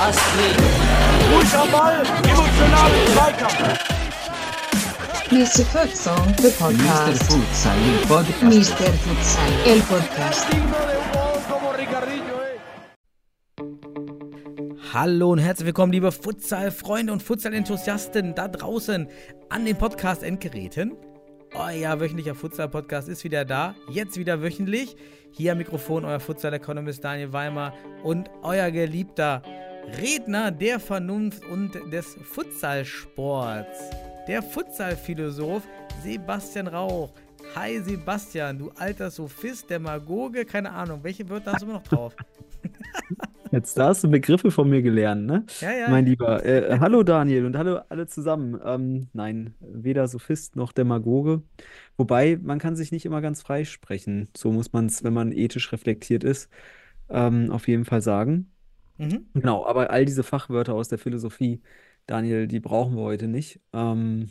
Astrid. Ball, emotionalen Zweikampf. Mr. Futsal, the Mr. podcast. Futsal, il podcast. Mr. Futsal, el podcast. Hallo und herzlich willkommen, liebe Futsal-Freunde und Futsal-Enthusiasten da draußen an den Podcast-Endgeräten. Euer wöchentlicher Futsal-Podcast ist wieder da, jetzt wieder wöchentlich. Hier am Mikrofon euer Futsal-Economist Daniel Weimer und euer geliebter Redner der Vernunft und des Futsalsports, der Futsal-Philosoph Sebastian Rauch. Hi Sebastian, du alter Sophist, Demagoge, keine Ahnung, welche Wörter hast du immer noch drauf? Jetzt da hast du Begriffe von mir gelernt, ne? Ja, ja. Mein Lieber. Äh, hallo Daniel und hallo alle zusammen. Ähm, nein, weder Sophist noch Demagoge. Wobei, man kann sich nicht immer ganz frei sprechen. So muss man es, wenn man ethisch reflektiert ist, ähm, auf jeden Fall sagen. Mhm. Genau, aber all diese Fachwörter aus der Philosophie, Daniel, die brauchen wir heute nicht. Ähm,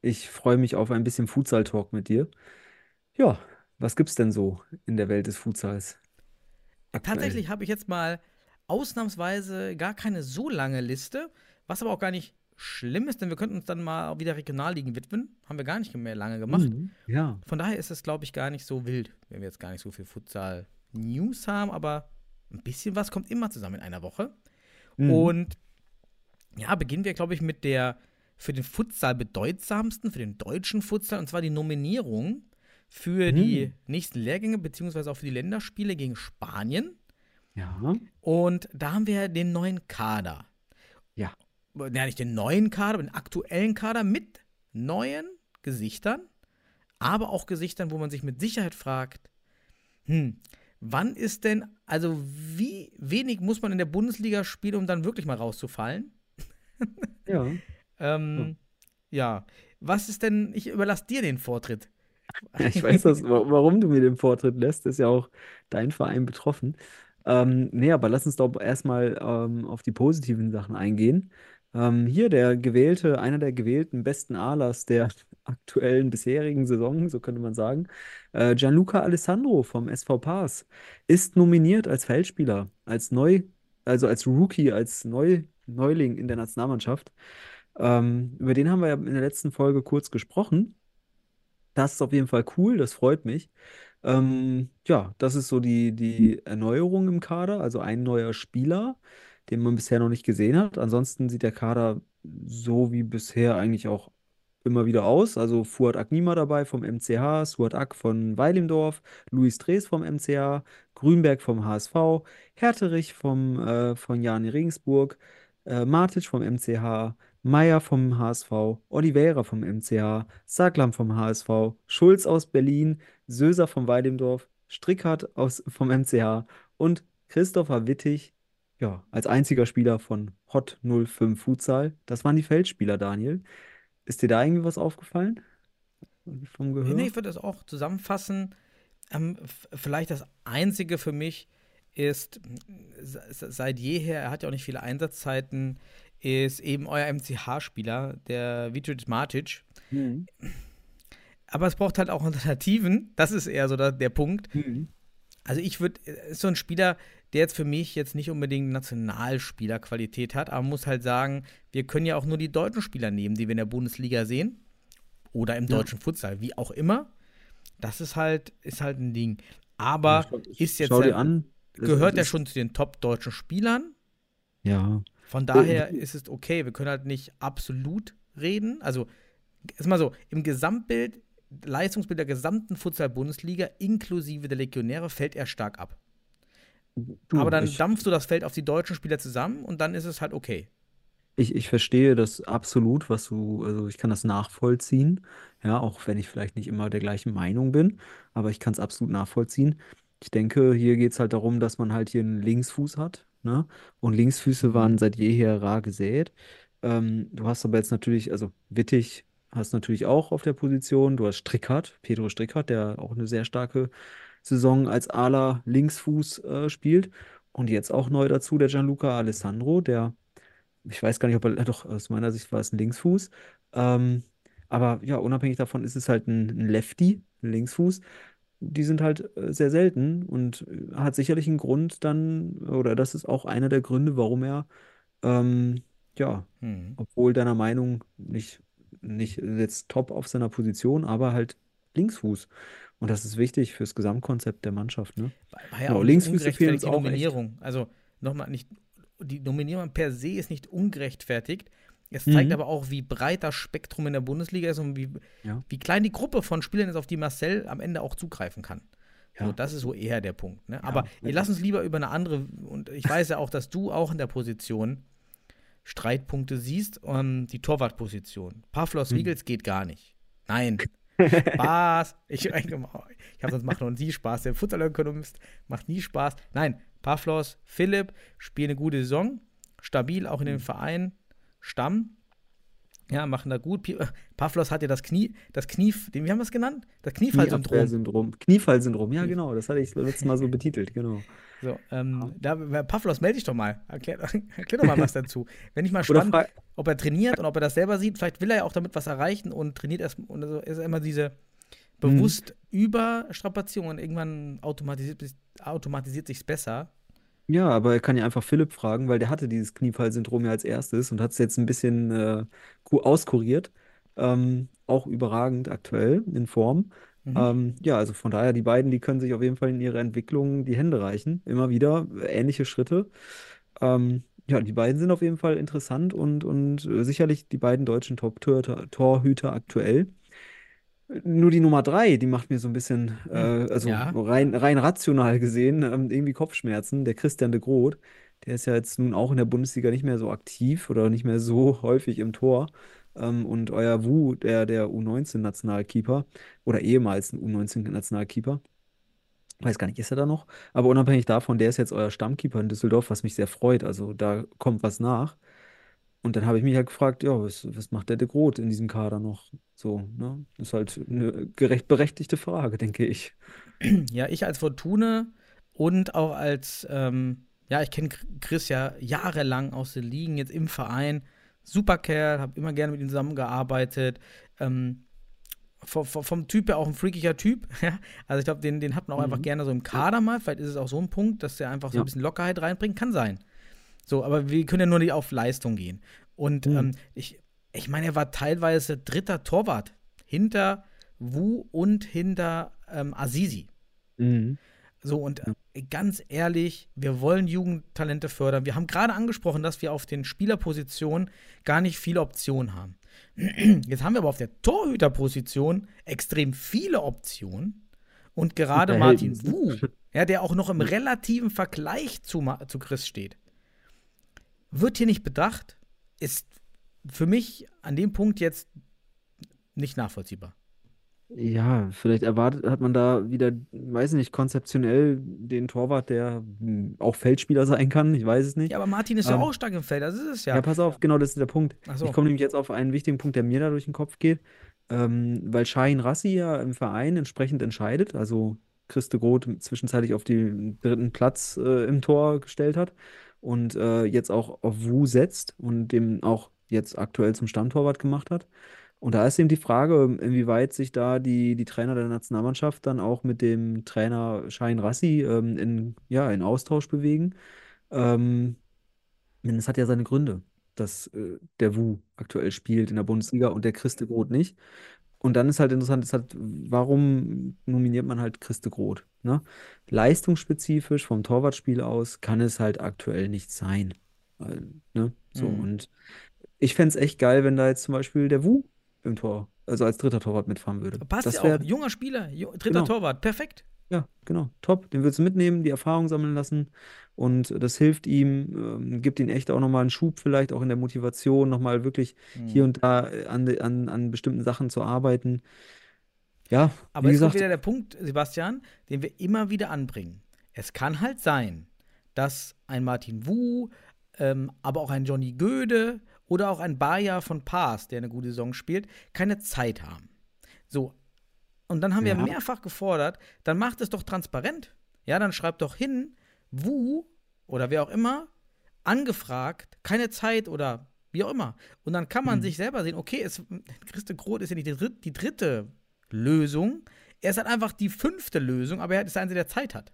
ich freue mich auf ein bisschen Futsal-Talk mit dir. Ja, was gibt's denn so in der Welt des Futsals? aktuell? Tatsächlich habe ich jetzt mal ausnahmsweise gar keine so lange Liste, was aber auch gar nicht schlimm ist, denn wir könnten uns dann mal wieder Regionalligen widmen. Haben wir gar nicht mehr lange gemacht. Mhm, ja. Von daher ist es, glaube ich, gar nicht so wild, wenn wir jetzt gar nicht so viel Futsal-News haben, aber ein bisschen was kommt immer zusammen in einer Woche. Mhm. Und ja, beginnen wir, glaube ich, mit der für den Futsal bedeutsamsten, für den deutschen Futsal, und zwar die Nominierung für die Mhm. nächsten Lehrgänge, beziehungsweise auch für die Länderspiele gegen Spanien. Ja. Und da haben wir den neuen Kader. Ja. Ja, nicht den neuen Kader, den aktuellen Kader mit neuen Gesichtern, aber auch Gesichtern, wo man sich mit Sicherheit fragt, hm, wann ist denn, also wie wenig muss man in der Bundesliga spielen, um dann wirklich mal rauszufallen? Ja. Ähm, ja, was ist denn, ich überlasse dir den Vortritt. Ich weiß das, wa- warum du mir den Vortritt lässt, ist ja auch dein Verein betroffen. Ähm, nee, aber lass uns doch erstmal ähm, auf die positiven Sachen eingehen. Ähm, hier der gewählte, einer der gewählten besten Alers der aktuellen bisherigen Saison, so könnte man sagen, äh, Gianluca Alessandro vom SV Pars ist nominiert als Feldspieler, als Neu, also als Rookie, als Neu, Neuling in der Nationalmannschaft. Ähm, über den haben wir ja in der letzten Folge kurz gesprochen. Das ist auf jeden Fall cool, das freut mich. Ähm, ja, das ist so die, die Erneuerung im Kader, also ein neuer Spieler, den man bisher noch nicht gesehen hat. Ansonsten sieht der Kader so wie bisher eigentlich auch immer wieder aus. Also Fuad Agnima dabei vom MCH, Suat Ak von Weilimdorf, Luis Drees vom MCH, Grünberg vom HSV, Herterich vom, äh, von Jan Regensburg, äh, Matic vom MCH, Meier vom HSV, Oliveira vom MCH, Saglam vom HSV, Schulz aus Berlin, Söser vom Weidemdorf, Strickhardt aus, vom MCH und Christopher Wittig, ja, als einziger Spieler von Hot 05 Futsal. Das waren die Feldspieler, Daniel. Ist dir da irgendwie was aufgefallen? Vom Gehör? Nee, ich würde das auch zusammenfassen. Ähm, vielleicht das Einzige für mich ist, se- se- seit jeher, er hat ja auch nicht viele Einsatzzeiten, ist eben euer MCH-Spieler, der Vitoric Matic. Mhm. Aber es braucht halt auch Alternativen. Das ist eher so der, der Punkt. Mhm. Also ich würde, ist so ein Spieler, der jetzt für mich jetzt nicht unbedingt Nationalspielerqualität hat, aber man muss halt sagen, wir können ja auch nur die deutschen Spieler nehmen, die wir in der Bundesliga sehen. Oder im Ja. deutschen Futsal, wie auch immer. Das ist halt, ist halt ein Ding. Aber Schau- ist jetzt Schau dir ja- an. Gehört er schon zu den top-deutschen Spielern. Ja. Von daher ist es okay. Wir können halt nicht absolut reden. Also, ist mal so, im Gesamtbild, Leistungsbild der gesamten Futsal-Bundesliga, inklusive der Legionäre, fällt er stark ab. Du, Aber dann ich, dampfst du das Feld auf die deutschen Spieler zusammen und dann ist es halt okay. Ich, ich verstehe das absolut, was du, also ich kann das nachvollziehen, ja, auch wenn ich vielleicht nicht immer der gleichen Meinung bin, aber ich kann es absolut nachvollziehen. Ich denke, hier geht es halt darum, dass man halt hier einen Linksfuß hat, ne? Und Linksfüße waren seit jeher rar gesät. Ähm, du hast aber jetzt natürlich, also Wittig hast natürlich auch auf der Position, du hast Strickhardt, Pedro Strickhardt, der auch eine sehr starke Saison als Ala Linksfuß äh, spielt. Und jetzt auch neu dazu der Gianluca Alessandro, der ich weiß gar nicht, ob er, doch, aus meiner Sicht war es ein Linksfuß. Ähm, Aber ja, unabhängig davon ist es halt ein, ein Lefty, ein Linksfuß. Die sind halt äh, sehr selten und äh, hat sicherlich einen Grund dann, oder das ist auch einer der Gründe, warum er, ähm, ja, Hm. obwohl deiner Meinung nicht, nicht jetzt top auf seiner Position, aber halt Linksfuß. Und das ist wichtig fürs Gesamtkonzept der Mannschaft, ne? War, ja Genau, auch Linksfüße fehlen uns die auch echt. Nominierung. Also nochmal, nicht, die Nominierung per se ist nicht ungerechtfertigt. Es zeigt Mhm. aber auch, wie breit das Spektrum in der Bundesliga ist und wie, Ja. wie klein die Gruppe von Spielern ist, auf die Marcel am Ende auch zugreifen kann. So, Ja. das ist so eher der Punkt. Ne? Aber ja. ey, lass uns lieber über eine andere, und ich weiß ja auch, dass du auch in der Position Streitpunkte siehst, ähm, die Torwartposition. Pavlos Hm. Wiegels geht gar nicht. Nein. Spaß. Ich, ich, ich habe sonst macht noch nie Spaß. Der Futsalökonomist macht nie Spaß. Nein, Pavlos, Philipp spielen eine gute Saison. Stabil auch in Hm. den Verein. Stamm. Ja, machen da gut. Pavlos hat ja das Knie, das Knie, den, wie haben wir es genannt? Das Kniefallsyndrom. Knieabwehrsyndrom. Kniefallsyndrom, ja, genau. Das hatte ich letztes Mal so betitelt, genau. So, ähm, da, Pavlos, melde dich doch mal. Erklär, erklär doch mal was dazu. Wenn ich mal spannend, ob er trainiert und ob er das selber sieht, vielleicht will er ja auch damit was erreichen und trainiert erst und so ist immer diese bewusst Überstrapazierung und irgendwann automatisiert, sich- automatisiert sich's besser. Ja, aber er kann ja einfach Philipp fragen, weil der hatte dieses Kniefallsyndrom ja als erstes und hat es jetzt ein bisschen äh, ku- auskuriert. Ähm, auch überragend aktuell in Form. Mhm. Ähm, ja, also von daher, die beiden, die können sich auf jeden Fall in ihrer Entwicklung die Hände reichen. Immer wieder äh, ähnliche Schritte. Ähm, ja, die beiden sind auf jeden Fall interessant und, und äh, sicherlich die beiden deutschen Top-Torhüter Torhüter aktuell. Nur die Nummer drei, die macht mir so ein bisschen, äh, also Ja. rein, rein rational gesehen, ähm, irgendwie Kopfschmerzen. Der Christian de Groot, der ist ja jetzt nun auch in der Bundesliga nicht mehr so aktiv oder nicht mehr so häufig im Tor. Ähm, und euer Wu, der, der U19-Nationalkeeper oder ehemals ein U19-Nationalkeeper, weiß gar nicht, ist er da noch? Aber unabhängig davon, der ist jetzt euer Stammkeeper in Düsseldorf, was mich sehr freut. Also da kommt was nach. Und dann habe ich mich halt gefragt, ja, was, was macht der de Groot in diesem Kader noch? So, ne? Ist halt eine gerecht berechtigte Frage, denke ich. Ja, ich als Fortune und auch als, ähm, ja, ich kenne Chris ja jahrelang aus den Ligen, jetzt im Verein. Super Kerl, habe immer gerne mit ihm zusammengearbeitet. Ähm, vom, vom, Typ her auch ein freakiger Typ. Also ich glaube, den, den hat man auch einfach Mhm. gerne so im Kader mal. Vielleicht ist es auch so ein Punkt, dass der einfach so Ja. ein bisschen Lockerheit reinbringt. Kann sein. So, aber wir können ja nur nicht auf Leistung gehen. Und Mhm. ähm, ich, ich meine, er war teilweise dritter Torwart hinter Wu und hinter ähm, Azizi. Mhm. So, und äh, ganz ehrlich, wir wollen Jugendtalente fördern. Wir haben gerade angesprochen, dass wir auf den Spielerpositionen gar nicht viele Optionen haben. Jetzt haben wir aber auf der Torhüterposition extrem viele Optionen. Und gerade Martin Wu, ja, der auch noch im relativen Vergleich zu, Ma- zu Chris steht, wird hier nicht bedacht, ist für mich an dem Punkt jetzt nicht nachvollziehbar. Ja, vielleicht erwartet, hat man da wieder, weiß nicht, konzeptionell den Torwart, der hm, auch Feldspieler sein kann. Ich weiß es nicht. Ja, aber Martin ist ja Ähm, auch stark im Feld, das ist es ja. Ja, pass auf, genau das ist der Punkt. So. Ich komme nämlich jetzt auf einen wichtigen Punkt, der mir da durch den Kopf geht, ähm, weil Shahin Rassi ja im Verein entsprechend entscheidet, also Christe Groth zwischenzeitlich auf den dritten Platz äh, im Tor gestellt hat und äh, jetzt auch auf Wu setzt und dem auch jetzt aktuell zum Stammtorwart gemacht hat. Und da ist eben die Frage, inwieweit sich da die, die Trainer der Nationalmannschaft dann auch mit dem Trainer Shahin Rassi ähm, in, ja, in Austausch bewegen. Ähm, denn es hat ja seine Gründe, dass äh, der Wu aktuell spielt in der Bundesliga und der Christe Groth nicht. Und dann ist halt interessant, ist halt, warum nominiert man halt Christe Groth? Ne? Leistungsspezifisch vom Torwartspiel aus kann es halt aktuell nicht sein. Ne? So, Mhm. und ich fände es echt geil, wenn da jetzt zum Beispiel der Wu im Tor, also als dritter Torwart mitfahren würde. Passt Das ja auch. Junger Spieler, dritter Genau. Torwart, perfekt. Ja, genau, top. Den würdest du mitnehmen, die Erfahrung sammeln lassen und das hilft ihm, ähm, gibt ihm echt auch nochmal einen Schub vielleicht auch in der Motivation, nochmal wirklich hier und da äh, an, an, an bestimmten Sachen zu arbeiten. Ja, Aber wie jetzt kommt gesagt, wieder der Punkt, Sebastian, den wir immer wieder anbringen. Es kann halt sein, dass ein Martin Wu, ähm, aber auch ein Johnny Göde oder auch ein Bayer von Paas, der eine gute Saison spielt, keine Zeit haben. So. Und dann haben wir Ja. mehrfach gefordert, dann macht es doch transparent. Ja, dann schreibt doch hin, Wu oder wer auch immer, angefragt, keine Zeit oder wie auch immer. Und dann kann man Mhm. sich selber sehen, okay, es, Christe Groth ist ja nicht die, dritt, die dritte Lösung. Er ist halt einfach die fünfte Lösung, aber er ist der Einzige, der Zeit hat.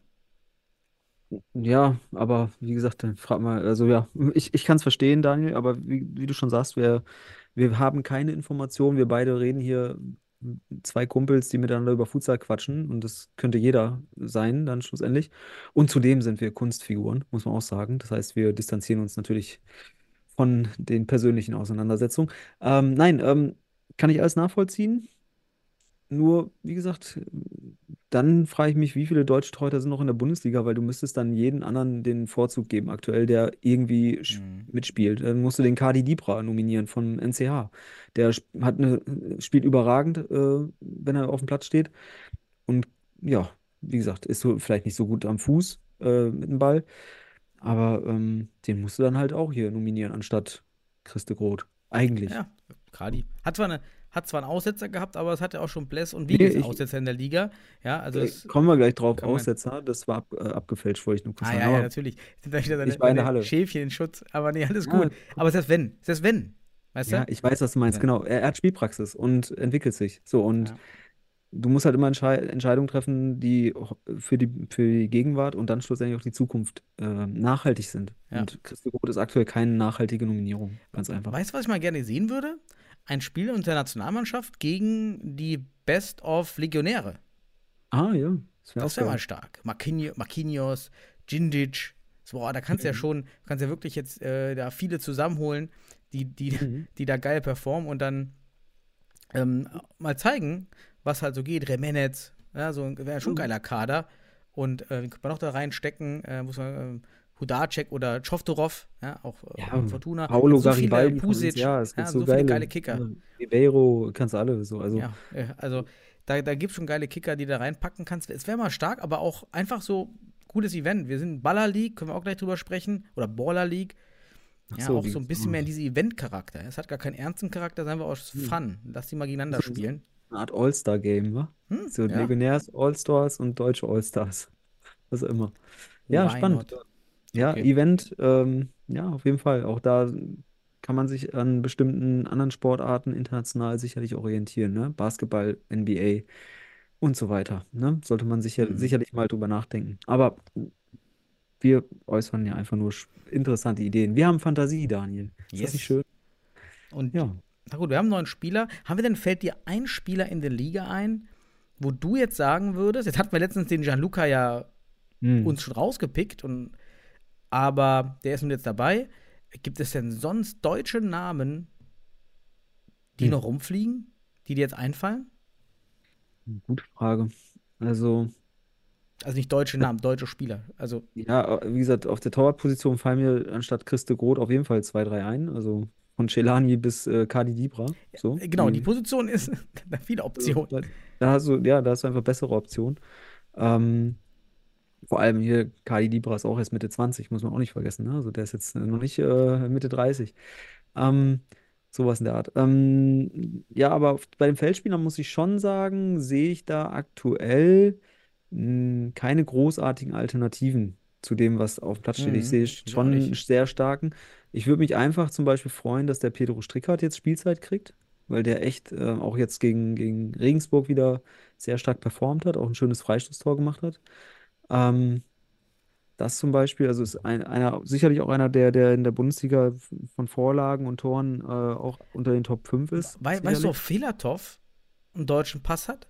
Ja, aber wie gesagt, dann frag mal, also ja, ich, ich kann es verstehen, Daniel, aber wie, wie du schon sagst, wir, wir haben keine Informationen. Wir beide reden hier zwei Kumpels, die miteinander über Futsal quatschen und das könnte jeder sein, dann schlussendlich. Und zudem sind wir Kunstfiguren, muss man auch sagen. Das heißt, wir distanzieren uns natürlich von den persönlichen Auseinandersetzungen. Ähm, nein, ähm, kann ich alles nachvollziehen. Nur, wie gesagt, dann frage ich mich, wie viele deutsche Torhüter sind noch in der Bundesliga, weil du müsstest dann jeden anderen den Vorzug geben, aktuell, der irgendwie Mhm. mitspielt. Dann musst du den Kadi Dibra nominieren vom NCH. Der hat eine, spielt überragend, äh, wenn er auf dem Platz steht. Und ja, wie gesagt, ist so vielleicht nicht so gut am Fuß äh, mit dem Ball. Aber ähm, den musst du dann halt auch hier nominieren, anstatt Christe Groth. Eigentlich. Ja, Kadi. Hat zwar, eine, hat zwar einen Aussetzer gehabt, aber es hatte auch schon Bless und Nee, Wiegels ich- Aussetzer in der Liga. Ja, also Äh, Kommen wir gleich drauf. Aussetzer, das war ab, äh, abgefälscht, wollte ich nur kurz Ah, sagen. ja, ja, natürlich. Da wieder seine, Ich war in der Halle. Schäfchen in Schutz. Aber nee, alles Ja, gut. Aber selbst wenn, selbst wenn. Weißt Ja, du? ich weiß, was du meinst, Ja. genau. Er, er hat Spielpraxis und entwickelt sich. So, und Ja. du musst halt immer Entschei Entscheidungen treffen, die für die, für die Gegenwart und dann schlussendlich auch die Zukunft äh, nachhaltig sind. Ja. Und Christi Groth ist aktuell keine nachhaltige Nominierung. Ganz einfach. Weißt du, was ich mal gerne sehen würde? Ein Spiel unter der Nationalmannschaft gegen die Best of Legionäre. Ah, ja. Das wäre Das wäre mal stark. Marquinhos, Marquinhos Djindjic. So, boah, da kannst du ja Mhm. schon, kannst ja wirklich jetzt äh, da viele zusammenholen, die, die, Mhm. die da geil performen und dann ähm, mal zeigen, was halt so geht. Remenez, ja, so ein- wäre schon ein Mhm. geiler Kader. Und äh, könnte man noch da reinstecken? Äh, muss man, ähm, Hudacek oder Čovtorov, ja, auch äh, Ja, Fortuna. Paulo so Garibaldi Pusic, ja, es gibt ja, so, so viele geile, geile Kicker. Ribeiro, kannst du alle so. Also, Ja, also da, da gibt es schon geile Kicker, die da reinpacken kannst. Es wäre mal stark, aber auch einfach so gutes Event. Wir sind Baller League, können wir auch gleich drüber sprechen. Oder Baller League. Ja, so, auch so ein bisschen mehr in diese Event-Charakter. Es hat gar keinen ernsten Charakter, es ist einfach aus Fun. Lass die mal gegeneinander ist- spielen. eine Art All-Star-Game, wa? Hm, So ja. Legionärs, All-Stars und deutsche All-Stars. Was auch immer. Ja, Why spannend. not? Ja, Okay. Event, ähm, ja, auf jeden Fall. Auch da kann man sich an bestimmten anderen Sportarten international sicherlich orientieren, ne? Basketball, NBA und so weiter, ne? Sollte man sicher, Mhm. sicherlich mal drüber nachdenken. Aber wir äußern ja einfach nur sch- interessante Ideen. Wir haben Fantasie, Daniel. Ist das Yes. nicht schön? Und Ja. na gut, wir haben einen neuen Spieler. Haben wir denn, fällt dir ein Spieler in der Liga ein, wo du jetzt sagen würdest, jetzt hatten wir letztens den Gianluca ja Hm. uns schon rausgepickt, und, aber der ist nun jetzt dabei. Gibt es denn sonst deutsche Namen, die Hm. noch rumfliegen, die dir jetzt einfallen? Gute Frage. Also, Also nicht deutsche Namen, deutsche Spieler. Also, ja, wie gesagt, auf der Torwartposition fallen mir anstatt Christe Groth auf jeden Fall zwei, drei ein. Also von Celani bis äh, Kadi Dibra. So. äh, genau, die Die- Position ist da viele Optionen. Da, da hast du, ja, da hast du einfach bessere Optionen. Ähm, vor allem hier, Kali Dibra ist auch erst Mitte 20, muss man auch nicht vergessen. Ne? Also der ist jetzt noch nicht äh, Mitte 30. Ähm, sowas in der Art. Ähm, ja, aber bei den Feldspielern muss ich schon sagen, sehe ich da aktuell mh, keine großartigen Alternativen zu dem, was auf dem Platz steht. Ich Mhm, sehe ich schon einen sehr starken. Ich würde mich einfach zum Beispiel freuen, dass der Pedro Strickhardt jetzt Spielzeit kriegt, weil der echt äh, auch jetzt gegen, gegen Regensburg wieder sehr stark performt hat, auch ein schönes Freistoßtor gemacht hat. Ähm, das zum Beispiel, also ist ein, einer, sicherlich auch einer, der, der in der Bundesliga von Vorlagen und Toren äh, auch unter den Top 5 ist. Wei weißt du, ob sicherlich. Filatov einen deutschen Pass hat?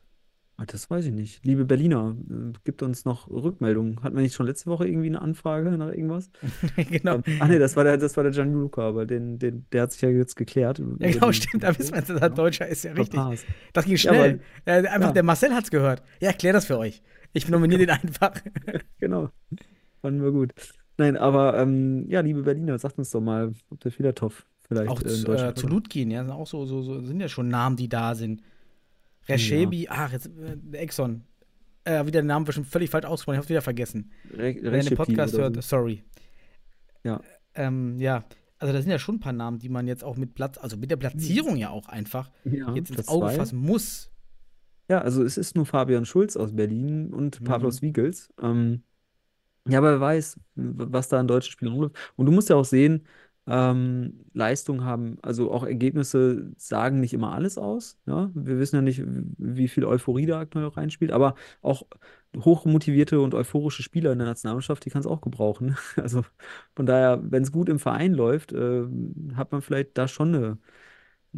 Ah, Das weiß ich nicht. Liebe Berliner, äh, gibt uns noch Rückmeldungen. Hatten wir nicht schon letzte Woche irgendwie eine Anfrage nach irgendwas? genau. Ähm, ach nee, das war der, das war der Gianluca, aber den, den, der hat sich ja jetzt geklärt. Ja, genau, stimmt. Da wissen wir, dass er Deutscher ist. Ja, richtig. Das ging Ja, schnell. äh, einfach ja. der Marcel hat's gehört. Ja, erklär das für euch. Ich nominiere den einfach. Genau. Fanden wir gut. Nein, aber ähm, ja, liebe Berliner, sagt uns doch mal, ob der Filatov vielleicht auch äh, in zu, Deutschland äh, zu Ludgin, ja, sind auch so, so, so, sind ja schon Namen, die da sind. Reschebi, ach, jetzt, äh, der Exxon. Äh, wieder den Namen bestimmt völlig falsch ausgesprochen, ich hab's wieder vergessen. Re Wer den Recipe Podcast hört, so. sorry. Ja. Ähm, ja, also da sind ja schon ein paar Namen, die man jetzt auch mit Platz, also mit der Platzierung ja auch einfach Ja, jetzt ins Auge zwei. fassen muss. Ja, also es ist nur Fabian Schulz aus Berlin und Mhm. Pavlos Wiegels. Ähm, ja, aber wer weiß, w- was da an deutschen Spielern rumläuft. Und du musst ja auch sehen, Ähm, Leistungen haben, also auch Ergebnisse sagen nicht immer alles aus. Ja? Wir wissen ja nicht, wie viel Euphorie da aktuell auch reinspielt, aber auch hochmotivierte und euphorische Spieler in der Nationalmannschaft, die kann es auch gebrauchen. Also von daher, wenn es gut im Verein läuft, äh, hat man vielleicht da schon, eine,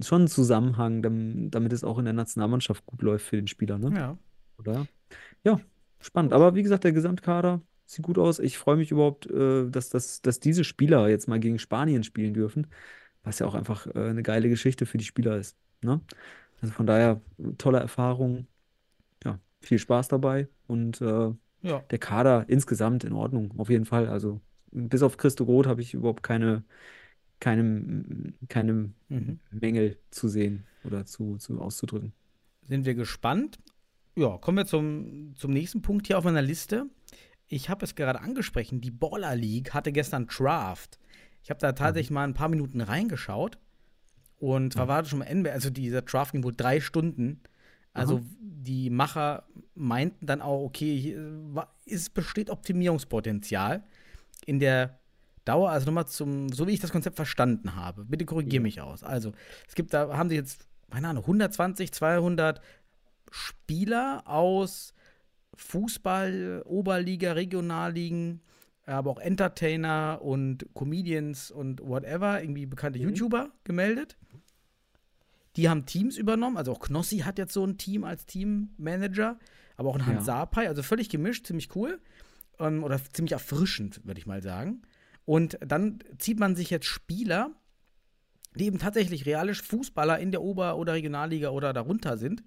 schon einen Zusammenhang, damit, damit es auch in der Nationalmannschaft gut läuft für den Spieler, ne? Ja. Oder? Ja, spannend. Aber wie gesagt, der Gesamtkader sieht gut aus. Ich freue mich überhaupt, äh, dass, dass, dass diese Spieler jetzt mal gegen Spanien spielen dürfen, was ja auch einfach äh, eine geile Geschichte für die Spieler ist. Ne? Also von daher, tolle Erfahrung. Ja, viel Spaß dabei. Und äh, Ja. der Kader insgesamt in Ordnung, auf jeden Fall. Also bis auf Christo Roth habe ich überhaupt keine, keine, keine Mhm. Mängel zu sehen oder zu, zu auszudrücken. Sind wir gespannt. Ja, kommen wir zum, zum nächsten Punkt hier auf meiner Liste. Ich habe es gerade angesprochen, die Baller League hatte gestern Draft. Ich habe da tatsächlich mal ein paar Minuten reingeschaut. Und zwar war das schon am Ende, also dieser Draft ging wohl drei Stunden. Also die Macher meinten dann auch, okay, hier es besteht Optimierungspotenzial in der Dauer, also nochmal zum, so wie ich das Konzept verstanden habe. Bitte korrigiere mich aus. Also, es gibt, da haben sie jetzt, keine Ahnung, 120, 200 Spieler aus Fußball, Oberliga, Regionalligen, aber auch Entertainer und Comedians und whatever, irgendwie bekannte YouTuber gemeldet. Die haben Teams übernommen, also auch Knossi hat jetzt so ein Team als Teammanager, aber auch ein Hans Ja. Sapai, also völlig gemischt, ziemlich cool ähm, oder ziemlich erfrischend, würde ich mal sagen. Und dann zieht man sich jetzt Spieler, die eben tatsächlich reale Fußballer in der Ober- oder Regionalliga oder darunter sind.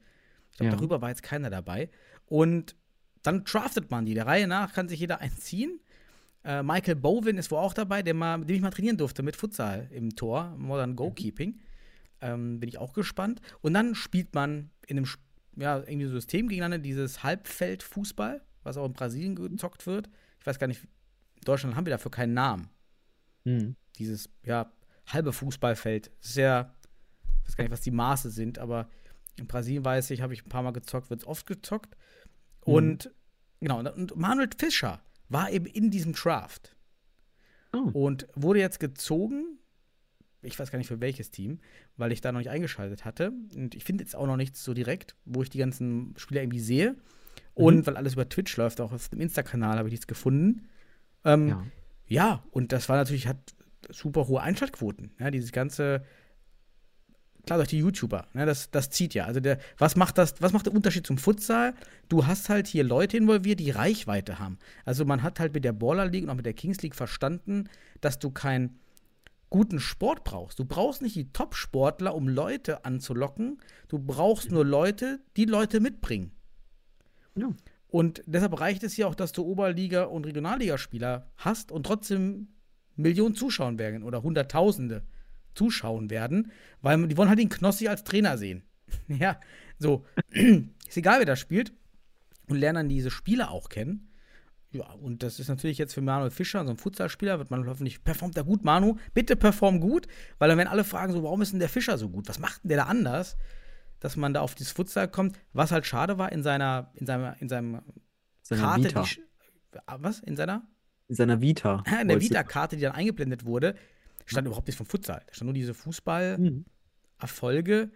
Ich glaube, Ja. darüber war jetzt keiner dabei. Und dann draftet man die. Der Reihe nach kann sich jeder einziehen. Äh, Michael Bowen ist wohl auch dabei, der mal, mit dem ich mal trainieren durfte mit Futsal im Tor, Modern Goalkeeping. Ähm, bin ich auch gespannt. Und dann spielt man in einem ja, irgendwie System gegeneinander, dieses Halbfeldfußball, was auch in Brasilien gezockt wird. Ich weiß gar nicht, in Deutschland haben wir dafür keinen Namen Mhm. dieses, ja, halbe Fußballfeld. Das ist ja, ich weiß gar nicht, was die Maße sind, aber in Brasilien weiß ich, habe ich ein paar Mal gezockt, wird es oft gezockt. Und genau, und Manuel Fischer war eben in diesem Draft Oh. und wurde jetzt gezogen. Ich weiß gar nicht für welches Team, weil ich da noch nicht eingeschaltet hatte. Und ich finde jetzt auch noch nichts so direkt, wo ich die ganzen Spieler irgendwie sehe. Und weil alles über Twitch läuft, auch auf dem Insta-Kanal habe ich nichts gefunden. Ähm, Ja. ja, und das war natürlich, hat super hohe Einschaltquoten. Ja, dieses ganze, klar, durch die YouTuber, ne, das, das zieht ja. Also der, was macht das, was macht der Unterschied zum Futsal? Du hast halt hier Leute involviert, die Reichweite haben. Also man hat halt mit der Baller League und auch mit der Kings League verstanden, dass du keinen guten Sport brauchst. Du brauchst nicht die Top-Sportler, um Leute anzulocken. Du brauchst nur Leute, die Leute mitbringen. Ja. Und deshalb reicht es ja auch, dass du Oberliga- und Regionalligaspieler hast und trotzdem Millionen zuschauen werden oder Hunderttausende zuschauen werden, weil die wollen halt den Knossi als Trainer sehen. ja, so. ist egal, wer da spielt. Und lernen dann diese Spieler auch kennen. Ja, und das ist natürlich jetzt für Manuel Fischer, so ein Futsalspieler, wird man hoffentlich, performt er gut, Manu, bitte perform gut, weil dann werden alle fragen so, warum ist denn der Fischer so gut? Was macht denn der da anders? Dass man da auf dieses Futsal kommt, was halt schade war in seiner, in seiner, in seinem Seiner Karte, Vita. die, ah, was? In seiner? In seiner Vita. In der Vita-Karte, die dann eingeblendet wurde, stand überhaupt nichts vom Futsal. Da stand nur diese Fußball-Erfolge. Mhm.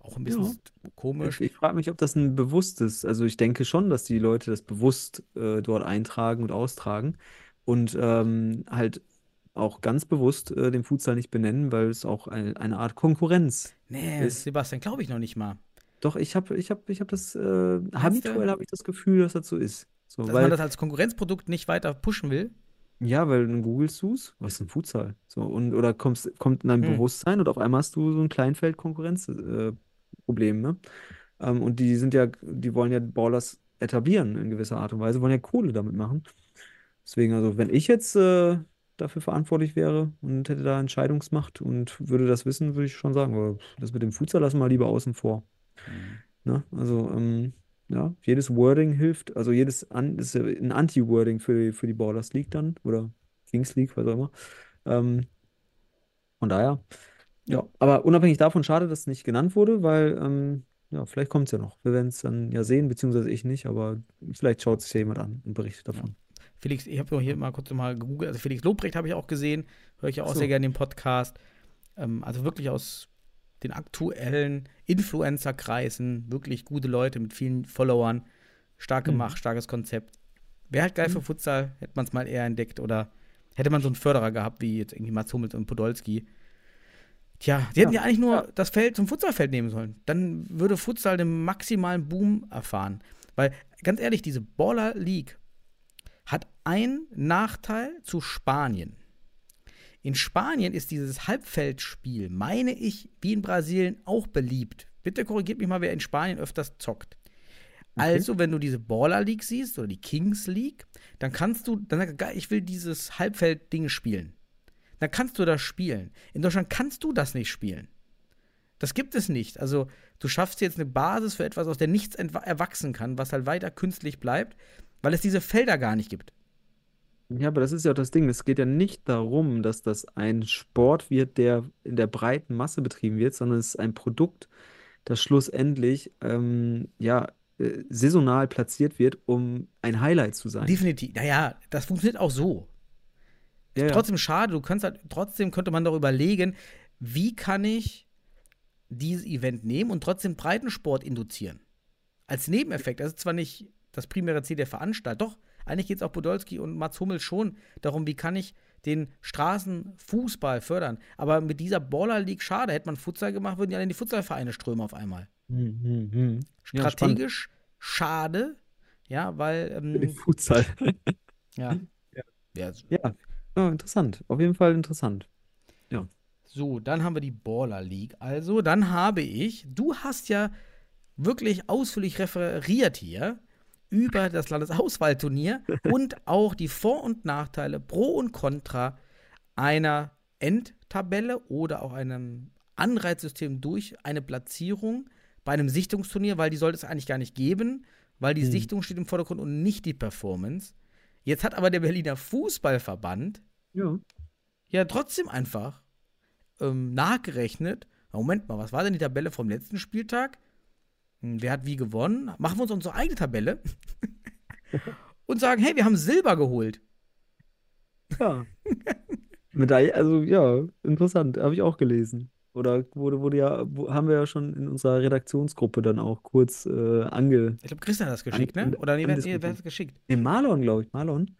Auch ein bisschen komisch. Ich, ich frage mich, ob das ein bewusstes, also ich denke schon, dass die Leute das bewusst äh, dort eintragen und austragen und ähm, halt auch ganz bewusst äh, den Futsal nicht benennen, weil es auch ein, eine Art Konkurrenz Nee, ist. Sebastian, glaube ich noch nicht mal. Doch, ich habe ich hab, ich hab das, äh, habituell habe ich das Gefühl, dass das so ist. So, Dass weil, man das als Konkurrenzprodukt nicht weiter pushen will. ja, weil dann googelst du es, was ist ein Futsal? So, und, oder kommst, kommt in dein Hm. Bewusstsein und auf einmal hast du so ein Kleinfeld-Konkurrenz-Problem, äh, ne? Ähm, und die sind ja, die wollen ja Ballers etablieren in gewisser Art und Weise, wollen ja Kohle damit machen. Deswegen, also, wenn ich jetzt äh, dafür verantwortlich wäre und hätte da Entscheidungsmacht und würde das wissen, würde ich schon sagen, das mit dem Futsal lassen wir lieber außen vor. Ne? Also, ähm, ja, jedes Wording hilft, also jedes an, ist ja ein Anti-Wording für die, für die Ballers League dann oder Kings League, was auch immer. Ähm, von daher, ja, aber unabhängig davon, schade, dass es nicht genannt wurde, weil, ähm, ja, vielleicht kommt es ja noch. Wir werden es dann ja sehen, beziehungsweise ich nicht, aber vielleicht schaut sich ja jemand an und berichtet davon. Felix, ich habe hier mal kurz mal gegoogelt, also Felix Lobrecht habe ich auch gesehen, höre ich ja auch so. sehr gerne den Podcast. Ähm, also wirklich aus den aktuellen Influencer-Kreisen, wirklich gute Leute mit vielen Followern, stark Mhm. gemacht, starkes Konzept. Wäre halt geil für Futsal, hätte man es mal eher entdeckt oder hätte man so einen Förderer gehabt, wie jetzt irgendwie Mats Hummels und Podolski. Tja, die hätten ja, eigentlich nur das Feld zum Futsalfeld nehmen sollen. Dann würde Futsal den maximalen Boom erfahren. Weil, ganz ehrlich, diese Baller League hat einen Nachteil zu Spanien. In Spanien ist dieses Halbfeldspiel, meine ich, wie in Brasilien auch beliebt. Bitte korrigiert mich mal, wer in Spanien öfters zockt. Also, wenn du diese Baller League siehst oder die Kings League, dann kannst du, dann sagst du, ich will dieses Halbfeld-Ding spielen. Dann kannst du das spielen. In Deutschland kannst du das nicht spielen. Das gibt es nicht. Also, du schaffst jetzt eine Basis für etwas, aus der nichts erwachsen kann, was halt weiter künstlich bleibt, weil es diese Felder gar nicht gibt. Ja, aber das ist ja auch das Ding. Es geht ja nicht darum, dass das ein Sport wird, der in der breiten Masse betrieben wird, sondern es ist ein Produkt, das schlussendlich ähm, ja, äh, saisonal platziert wird, um ein Highlight zu sein. Definitiv. Naja, das funktioniert auch so. Ja, ja. Trotzdem schade, du kannst halt, trotzdem könnte man darüber überlegen, wie kann ich dieses Event nehmen und trotzdem Breitensport induzieren. Als Nebeneffekt. Das ist zwar nicht das primäre Ziel der Veranstaltung, doch, eigentlich geht es auch Podolski und Mats Hummels schon darum, wie kann ich den Straßenfußball fördern. Aber mit dieser Baller League, schade, hätte man Futsal gemacht, würden ja dann die Futsalvereine strömen auf einmal. Hm, hm, hm. Ja. Strategisch schade, ja, weil, ähm, Futsal. ja. ja. Ja. ja, interessant. Auf jeden Fall interessant. So, dann haben wir die Baller League. Also, dann habe ich, du hast ja wirklich ausführlich referiert hier über das Landesauswahlturnier und auch die Vor- und Nachteile, Pro und Contra einer Endtabelle oder auch einem Anreizsystem durch eine Platzierung bei einem Sichtungsturnier, weil die sollte es eigentlich gar nicht geben, weil die Hm. Sichtung steht im Vordergrund und nicht die Performance. Jetzt hat aber der Berliner Fußballverband Ja. ja trotzdem einfach ähm, nachgerechnet. Moment mal, was war denn die Tabelle vom letzten Spieltag? Hm, wer hat wie gewonnen? Machen wir uns unsere eigene Tabelle und sagen, hey, wir haben Silber geholt. Ja. Medaille, also ja, interessant, habe ich auch gelesen. Oder wurde, wurde ja, haben wir ja schon in unserer Redaktionsgruppe dann auch kurz äh, ange. Ich glaube, Christian hat das geschickt, An- ne? Oder nee, wer, nee, wer hat das geschickt? Nee, Marlon, glaube ich, Marlon.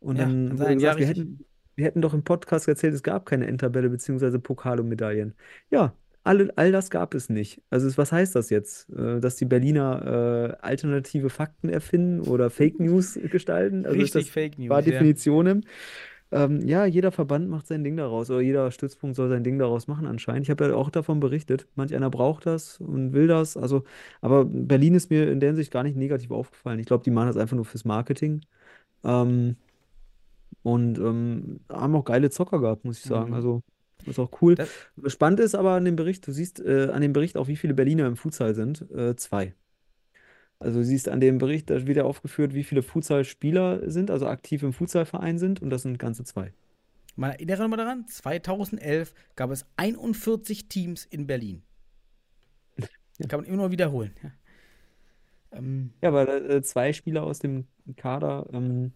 Und Ja, dann wurde sein, ja, gesagt, wir hätten, wir hätten doch im Podcast erzählt, es gab keine Endtabelle beziehungsweise Pokal und Medaillen. Ja, alle, all das gab es nicht. Also was heißt das jetzt? Äh, Dass die Berliner äh, alternative Fakten erfinden oder Fake News gestalten? Also Richtig das Fake News. war ja. Definitionen. Ähm, ja, jeder Verband macht sein Ding daraus oder jeder Stützpunkt soll sein Ding daraus machen anscheinend. Ich habe ja auch davon berichtet. Manch einer braucht das und will das. Also, aber Berlin ist mir in der Hinsicht gar nicht negativ aufgefallen. Ich glaube, die machen das einfach nur fürs Marketing. Ähm, und ähm, haben auch geile Zocker gehabt, muss ich sagen. Mhm. Also, ist auch cool. Das- Spannend ist aber an dem Bericht, du siehst äh, an dem Bericht auch, wie viele Berliner im Futsal sind. Äh, zwei. Also du siehst an dem Bericht, da wird ja aufgeführt, wie viele Futsal-Spieler sind, also aktiv im Futsalverein sind, und das sind ganze zwei. Man erinnere mal daran, 2011 gab es 41 Teams in Berlin. Kann man immer nur wiederholen. Ja. Ähm, Ja, aber äh, zwei Spieler aus dem Kader, ähm,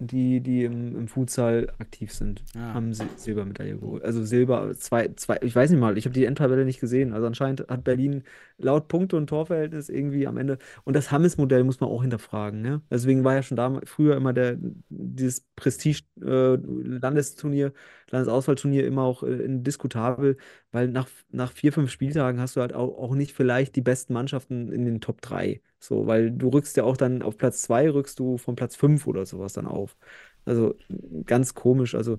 die, die im, im Futsal aktiv sind, Ah. haben Sil Silbermedaille geholt. Also Silber, zwei, zwei, ich weiß nicht mal, ich habe die Endtabelle nicht gesehen. Also anscheinend hat Berlin laut Punkte- und Torverhältnis irgendwie am Ende. Und das Hammes-Modell muss man auch hinterfragen, ne? Deswegen war ja schon da früher immer der, dieses Prestige-Landesturnier, Landesauswahlturnier immer auch äh, diskutabel, weil nach, nach vier, fünf Spieltagen hast du halt auch, auch nicht vielleicht die besten Mannschaften in den Top 3. So, weil du rückst ja auch dann auf Platz 2, rückst du von Platz 5 oder sowas dann auf. Also ganz komisch. Also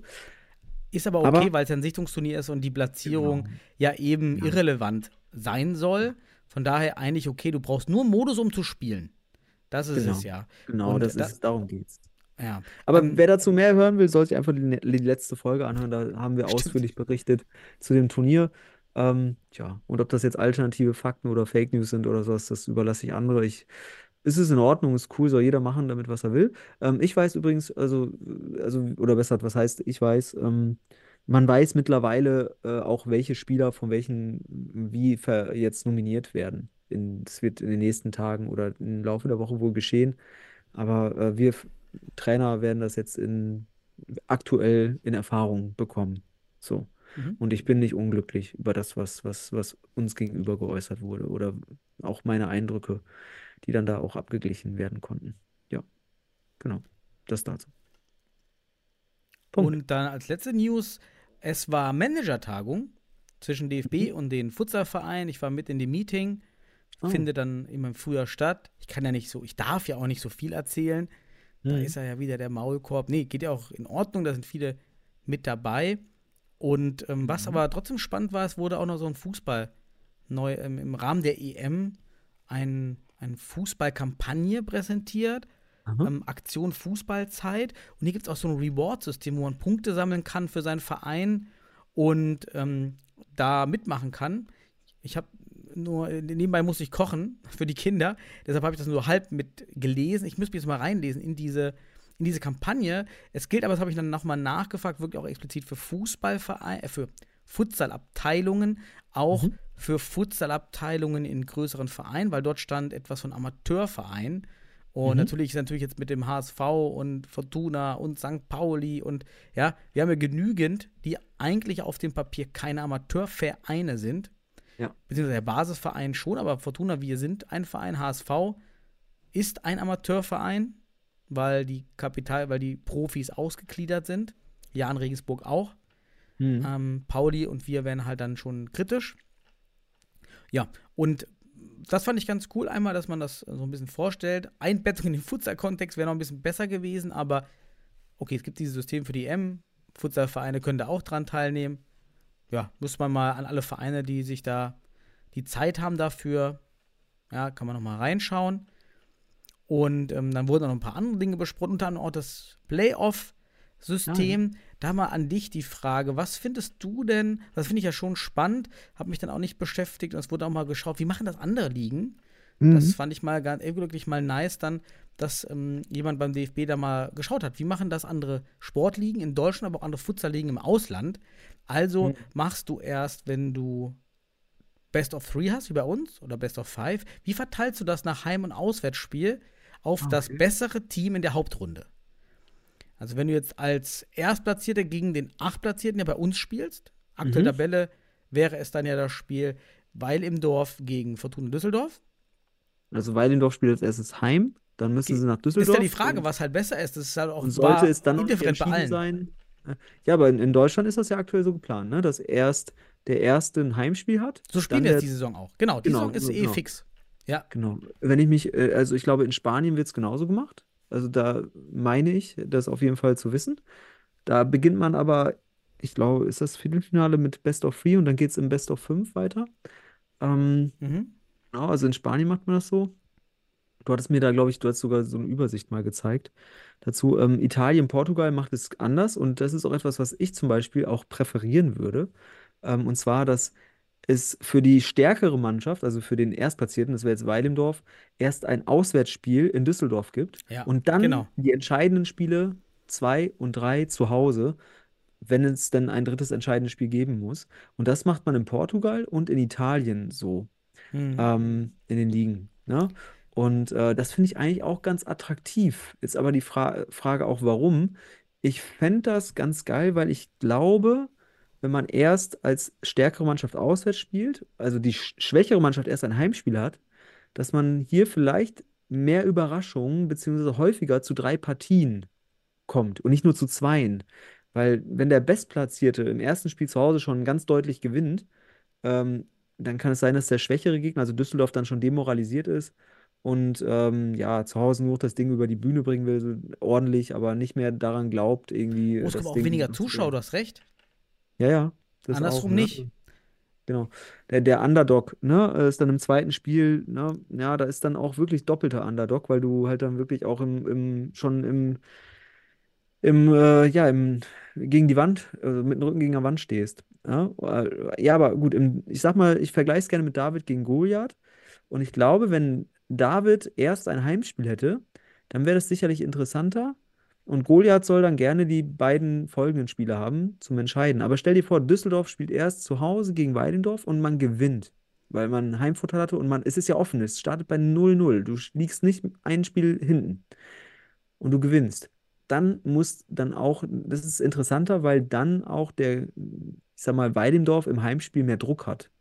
ist aber okay, weil es ja ein Sichtungsturnier ist und die Platzierung Genau. ja eben Ja. irrelevant sein soll. Von daher eigentlich okay, du brauchst nur Modus, um zu spielen. Das ist Genau. es ja. genau, Und das da- ist, darum geht's. Ja. Aber Ähm, wer dazu mehr hören will, soll sich einfach die, die letzte Folge anhören. Da haben wir Stimmt. ausführlich berichtet zu dem Turnier. Ähm, tja, und ob das jetzt alternative Fakten oder Fake News sind oder sowas, das überlasse ich andere. Ich, ist es in Ordnung, ist cool, soll jeder machen damit, was er will. Ähm, ich weiß übrigens, also, also, oder besser, was heißt, ich weiß, ähm, man weiß mittlerweile äh, auch, welche Spieler von welchen wie jetzt nominiert werden. In, das wird in den nächsten Tagen oder im Laufe der Woche wohl geschehen. Aber äh, wir Trainer werden das jetzt in, aktuell in Erfahrung bekommen. So. Mhm. Und ich bin nicht unglücklich über das, was, was, was uns gegenüber geäußert wurde oder auch meine Eindrücke, die dann da auch abgeglichen werden konnten. Ja, genau. Das dazu. Punkt. Und dann als letzte News, es war Managertagung zwischen DFB und den Futsalverein. Ich war mit in dem Meeting, Oh. findet dann immer im Frühjahr statt. Ich kann ja nicht so, ich darf ja auch nicht so viel erzählen. Da Mhm. ist er ja wieder der Maulkorb. Nee, geht ja auch in Ordnung, da sind viele mit dabei. Und ähm, was Mhm. aber trotzdem spannend war, es wurde auch noch so ein Fußball neu ähm, im Rahmen der EM ein, eine Fußballkampagne präsentiert. Ähm, Aktion Fußballzeit. Und hier gibt es auch so ein Reward-System, wo man Punkte sammeln kann für seinen Verein und ähm, da mitmachen kann. Ich habe nur, nebenbei muss ich kochen für die Kinder, deshalb habe ich das nur halb mit gelesen. Ich müsste mich jetzt mal reinlesen in diese, in diese Kampagne. Es gilt aber, das habe ich dann nochmal nachgefragt, wirklich auch explizit für Fußballvereine, äh, für Futsalabteilungen, auch Mhm. für Futsalabteilungen in größeren Vereinen, weil dort stand etwas von Amateurverein. Und Mhm. natürlich ist natürlich jetzt mit dem HSV und Fortuna und St. Pauli und ja, wir haben ja genügend, die eigentlich auf dem Papier keine Amateurvereine sind. Ja. Beziehungsweise der Basisverein schon, aber Fortuna, wir sind ein Verein, HSV ist ein Amateurverein, weil die Kapital, weil die Profis ausgegliedert sind. Jan Regensburg auch. Mhm. Ähm, Pauli und wir werden halt dann schon kritisch. Ja, und das fand ich ganz cool, einmal, dass man das so ein bisschen vorstellt. Einbettung in den Futsal-Kontext wäre noch ein bisschen besser gewesen, aber okay, es gibt dieses System für die M. Futsalvereine können da auch dran teilnehmen. Ja, muss man mal an alle Vereine, die sich da die Zeit haben dafür, ja, kann man noch mal reinschauen. Und ähm, dann wurden noch ein paar andere Dinge besprochen, unter anderem auch das Playoff-System. Da mal an dich die Frage, was findest du denn, das finde ich ja schon spannend, habe mich dann auch nicht beschäftigt und es wurde auch mal geschaut, wie machen das andere Ligen? Das Mhm. fand ich mal ganz, äh, wirklich mal nice dann, dass ähm, jemand beim DFB da mal geschaut hat, wie machen das andere Sportligen in Deutschland, aber auch andere Futsalligen im Ausland. Also Mhm. machst du erst, wenn du Best of Three hast, wie bei uns, oder Best of Five, wie verteilst du das nach Heim- und Auswärtsspiel auf Ah, das okay. bessere Team in der Hauptrunde? Also wenn du jetzt als Erstplatzierter gegen den Achtplatzierten ja bei uns spielst, aktuelle Mhm. Tabelle wäre es dann ja das Spiel Weil im Dorf gegen Fortuna Düsseldorf. Also Weilendorf spielt als erstes heim, dann müssen sie nach Ist Düsseldorf. ja die Frage, was halt besser ist. Das ist halt auch und sollte es dann indifferent bei allen. sein. äh, Ja, aber in, in Deutschland ist das ja aktuell so geplant, ne? Dass erst der erste ein Heimspiel hat, So spielen wir jetzt die Saison auch. Genau, die Genau, Saison ist eh genau. fix. Ja, Genau. Wenn ich mich, äh, also ich glaube, in Spanien wird es genauso gemacht. Also da meine ich, das auf jeden Fall zu wissen. Da beginnt man aber, ich glaube, ist das Viertelfinale mit Best of Three und dann geht es im Best of Fünf weiter. Ähm, mhm. genau, also in Spanien macht man das so. Du hattest mir da, glaube ich, du hast sogar so eine Übersicht mal gezeigt dazu. Ähm, Italien, Portugal macht es anders und das ist auch etwas, was ich zum Beispiel auch präferieren würde. Ähm, und zwar, dass es für die stärkere Mannschaft, also für den Erstplatzierten, das wäre jetzt Weilendorf, erst ein Auswärtsspiel in Düsseldorf gibt Ja, und dann genau. die entscheidenden Spiele zwei und drei zu Hause, wenn es denn ein drittes entscheidendes Spiel geben muss. Und das macht man in Portugal und in Italien so Mhm. ähm, in den Ligen. Ne? Und äh, das finde ich eigentlich auch ganz attraktiv. Ist aber die Fra Frage auch, warum. Ich fände das ganz geil, weil ich glaube, wenn man erst als stärkere Mannschaft auswärts spielt, also die sch schwächere Mannschaft erst ein Heimspiel hat, dass man hier vielleicht mehr Überraschungen beziehungsweise häufiger zu drei Partien kommt und nicht nur zu zweien. Weil wenn der Bestplatzierte im ersten Spiel zu Hause schon ganz deutlich gewinnt, ähm, dann kann es sein, dass der schwächere Gegner, also Düsseldorf, dann schon demoralisiert ist und ähm, ja, zu Hause nur noch das Ding über die Bühne bringen will, ordentlich, aber nicht mehr daran glaubt, irgendwie Oh, es kommen auch Ding weniger Zuschauer, du hast recht. Ja, ja, das Andersrum auch, ne? nicht. Genau. Der, der Underdog, ne, ist dann im zweiten Spiel, ne, ja, da ist dann auch wirklich doppelter Underdog, weil du halt dann wirklich auch im, im schon im, im, äh, ja, im, gegen die Wand, also mit dem Rücken gegen die Wand stehst. Ja, Äh, ja aber gut, im, ich sag mal, ich vergleiche es gerne mit David gegen Goliath. Und ich glaube, wenn David erst ein Heimspiel hätte, dann wäre das sicherlich interessanter. Und Goliath soll dann gerne die beiden folgenden Spiele haben zum Entscheiden. Aber stell dir vor, Düsseldorf spielt erst zu Hause gegen Weidendorf und man gewinnt, weil man Heimvorteil hatte und man, es ist ja offen, es startet bei 0-0. Du liegst nicht ein Spiel hinten. und du gewinnst, dann muss dann auch, das ist interessanter, weil dann auch der, ich sag mal, Weidendorf im Heimspiel mehr Druck hat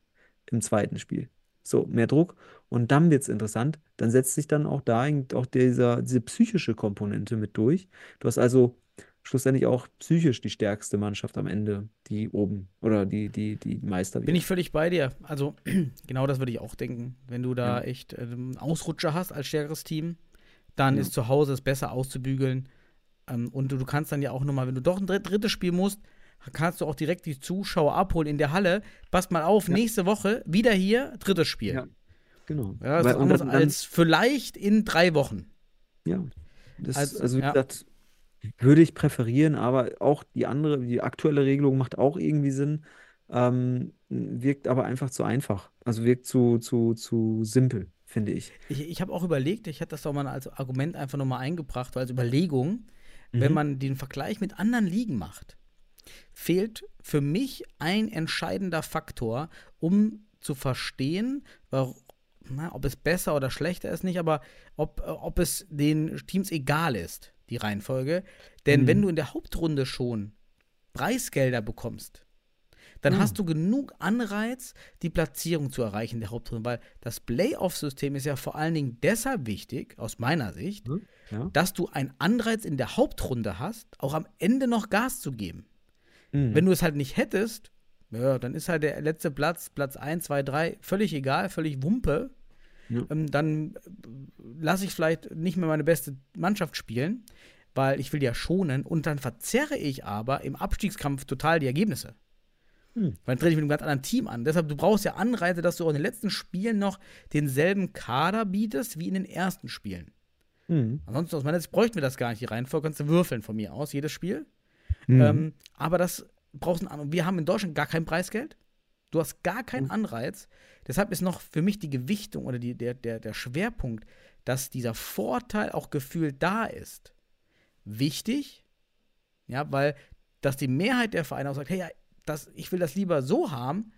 im zweiten Spiel. So, mehr Druck. Und dann wird es interessant. Dann setzt sich dann auch da auch dieser, diese psychische Komponente mit durch. Du hast also schlussendlich auch psychisch die stärkste Mannschaft am Ende, die oben oder die, die, die Meister Bin wird. ich völlig bei dir. Also, genau das würde ich auch denken. Wenn du da Ja. echt ähm, Ausrutscher hast als stärkeres Team, dann Ja. ist zu Hause es besser auszubügeln. Ähm, und du, du kannst dann ja auch nochmal, wenn du doch ein dritt, drittes Spiel musst, kannst du auch direkt die Zuschauer abholen in der Halle. Passt mal auf, Ja. nächste Woche wieder hier, drittes Spiel. Ja. Genau. Ja, das Weil- ist anders als vielleicht in drei Wochen. Ja, das, Also, also, wie ja. gesagt, würde ich präferieren, aber auch die andere, die aktuelle Regelung macht auch irgendwie Sinn, ähm, wirkt aber einfach zu einfach. Also wirkt zu, zu, zu simpel, finde ich. Ich, ich habe auch überlegt, ich hätte das doch mal als Argument einfach nochmal eingebracht, als Überlegung, wenn Mhm. man den Vergleich mit anderen Ligen macht, fehlt für mich ein entscheidender Faktor, um zu verstehen, warum, na, ob es besser oder schlechter ist nicht, aber ob, äh, ob es den Teams egal ist, die Reihenfolge. Denn Mhm. wenn du in der Hauptrunde schon Preisgelder bekommst, dann Mhm. hast du genug Anreiz, die Platzierung zu erreichen in der Hauptrunde, weil das Playoff-System ist ja vor allen Dingen deshalb wichtig, aus meiner Sicht, Ja. dass du einen Anreiz in der Hauptrunde hast, auch am Ende noch Gas zu geben. Mhm. Wenn du es halt nicht hättest, ja, dann ist halt der letzte Platz, Platz 1, 2, 3, völlig egal, völlig Wumpe. Ja. Ähm, dann lasse ich vielleicht nicht mehr meine beste Mannschaft spielen, weil ich will ja schonen und dann verzerre ich aber im Abstiegskampf total die Ergebnisse. Hm. Weil dann trete ich mit einem ganz anderen Team an. Deshalb, du brauchst ja Anreize, dass du auch in den letzten Spielen noch denselben Kader bietest wie in den ersten Spielen. Mhm. Ansonsten aus meiner Sicht bräuchten wir das gar nicht hier rein. Kannst du würfeln von mir aus, jedes Spiel. Mhm. Ähm, aber das brauchst du einen Wir haben in Deutschland gar kein Preisgeld. Du hast gar keinen Mhm. Anreiz. Deshalb ist noch für mich die Gewichtung oder die, der, der, der Schwerpunkt, dass dieser Vorteil auch gefühlt da ist, wichtig. Ja, weil, dass die Mehrheit der Vereine auch sagt, hey, ja, das, ich will das lieber so haben.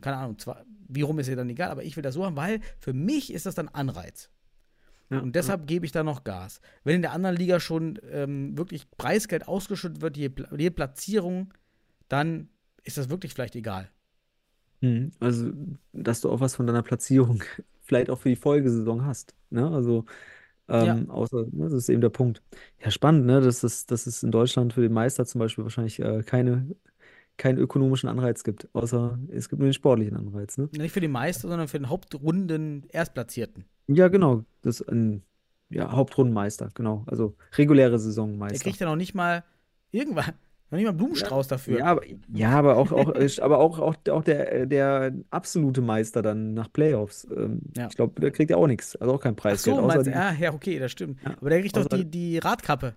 Keine Ahnung, zwar, wie rum ist ja dann egal, aber ich will das so haben, weil für mich ist das dann Anreiz. Ja, Und deshalb gebe ich da noch Gas. Wenn in der anderen Liga schon ähm, wirklich Preisgeld ausgeschüttet wird, je, je Platzierung, dann ist das wirklich vielleicht egal. Mhm. Also, dass du auch was von deiner Platzierung vielleicht auch für die Folgesaison hast. Ne? Also, ähm, außer, ne, das ist eben der Punkt. Ja, spannend, ne? Dass es, dass es in Deutschland für den Meister zum Beispiel wahrscheinlich äh, keine, keinen ökonomischen Anreiz gibt, außer es gibt nur den sportlichen Anreiz, ne? Nicht für den Meister, sondern für den Hauptrunden Erstplatzierten. Ja, genau. Das ist ein ja, Hauptrundenmeister, genau. Also reguläre Der Saisonmeister. kriegt ja noch nicht mal irgendwann, noch nicht mal einen Blumenstrauß dafür. Ja, aber, ja, aber auch, auch, aber auch, auch, auch der, der absolute Meister dann nach Playoffs. Ähm, Ja. Ich glaube, der kriegt ja auch nichts. Also auch kein Ach Preisgeld. so, außer meinst die, ja, ja, okay, das stimmt. Ja, Aber der kriegt doch die, die Radkappe.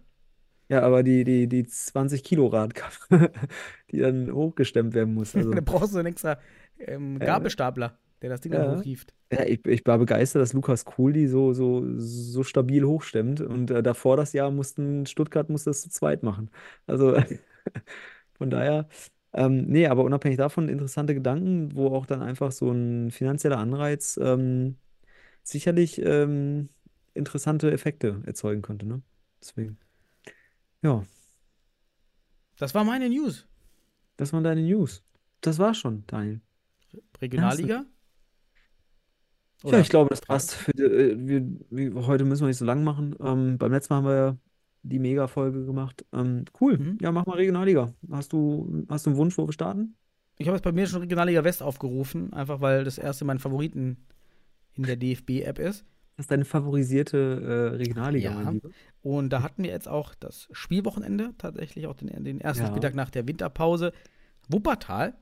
Ja, aber die, die, die 20 Kilo Radkappe, die dann hochgestemmt werden muss. Also, da brauchst du einen extra ähm. Gabelstapler, der das Ding dann hochhieft. ja, ich, ich war begeistert, dass Lukas Kuhl die so, so, so stabil hochstemmt. Und äh, davor das Jahr mussten Stuttgart musste das zu zweit machen. Also von daher, ähm, nee, aber unabhängig davon interessante Gedanken, wo auch dann einfach so ein finanzieller Anreiz ähm, sicherlich ähm, interessante Effekte erzeugen könnte, ne? Deswegen. Ja, Das war meine News. das waren deine News. Das war schon, Daniel. Regionalliga? Ja, ich glaube, das passt. Für, äh, wir, wir, heute müssen wir nicht so lang machen. Ähm, beim letzten Mal haben wir ja die Mega-Folge gemacht. Ähm, cool. Mhm. Ja, mach mal Regionalliga. Hast du, hast du einen Wunsch, wo wir starten? Ich habe jetzt bei mir schon Regionalliga West aufgerufen, einfach weil das erste mein Favoriten in der DFB-App ist. Das ist deine favorisierte äh, Regionalliga, Ja. mein Lieber. Und da hatten wir jetzt auch das Spielwochenende, tatsächlich auch den, den ersten Ja. Spieltag nach der Winterpause. Wuppertal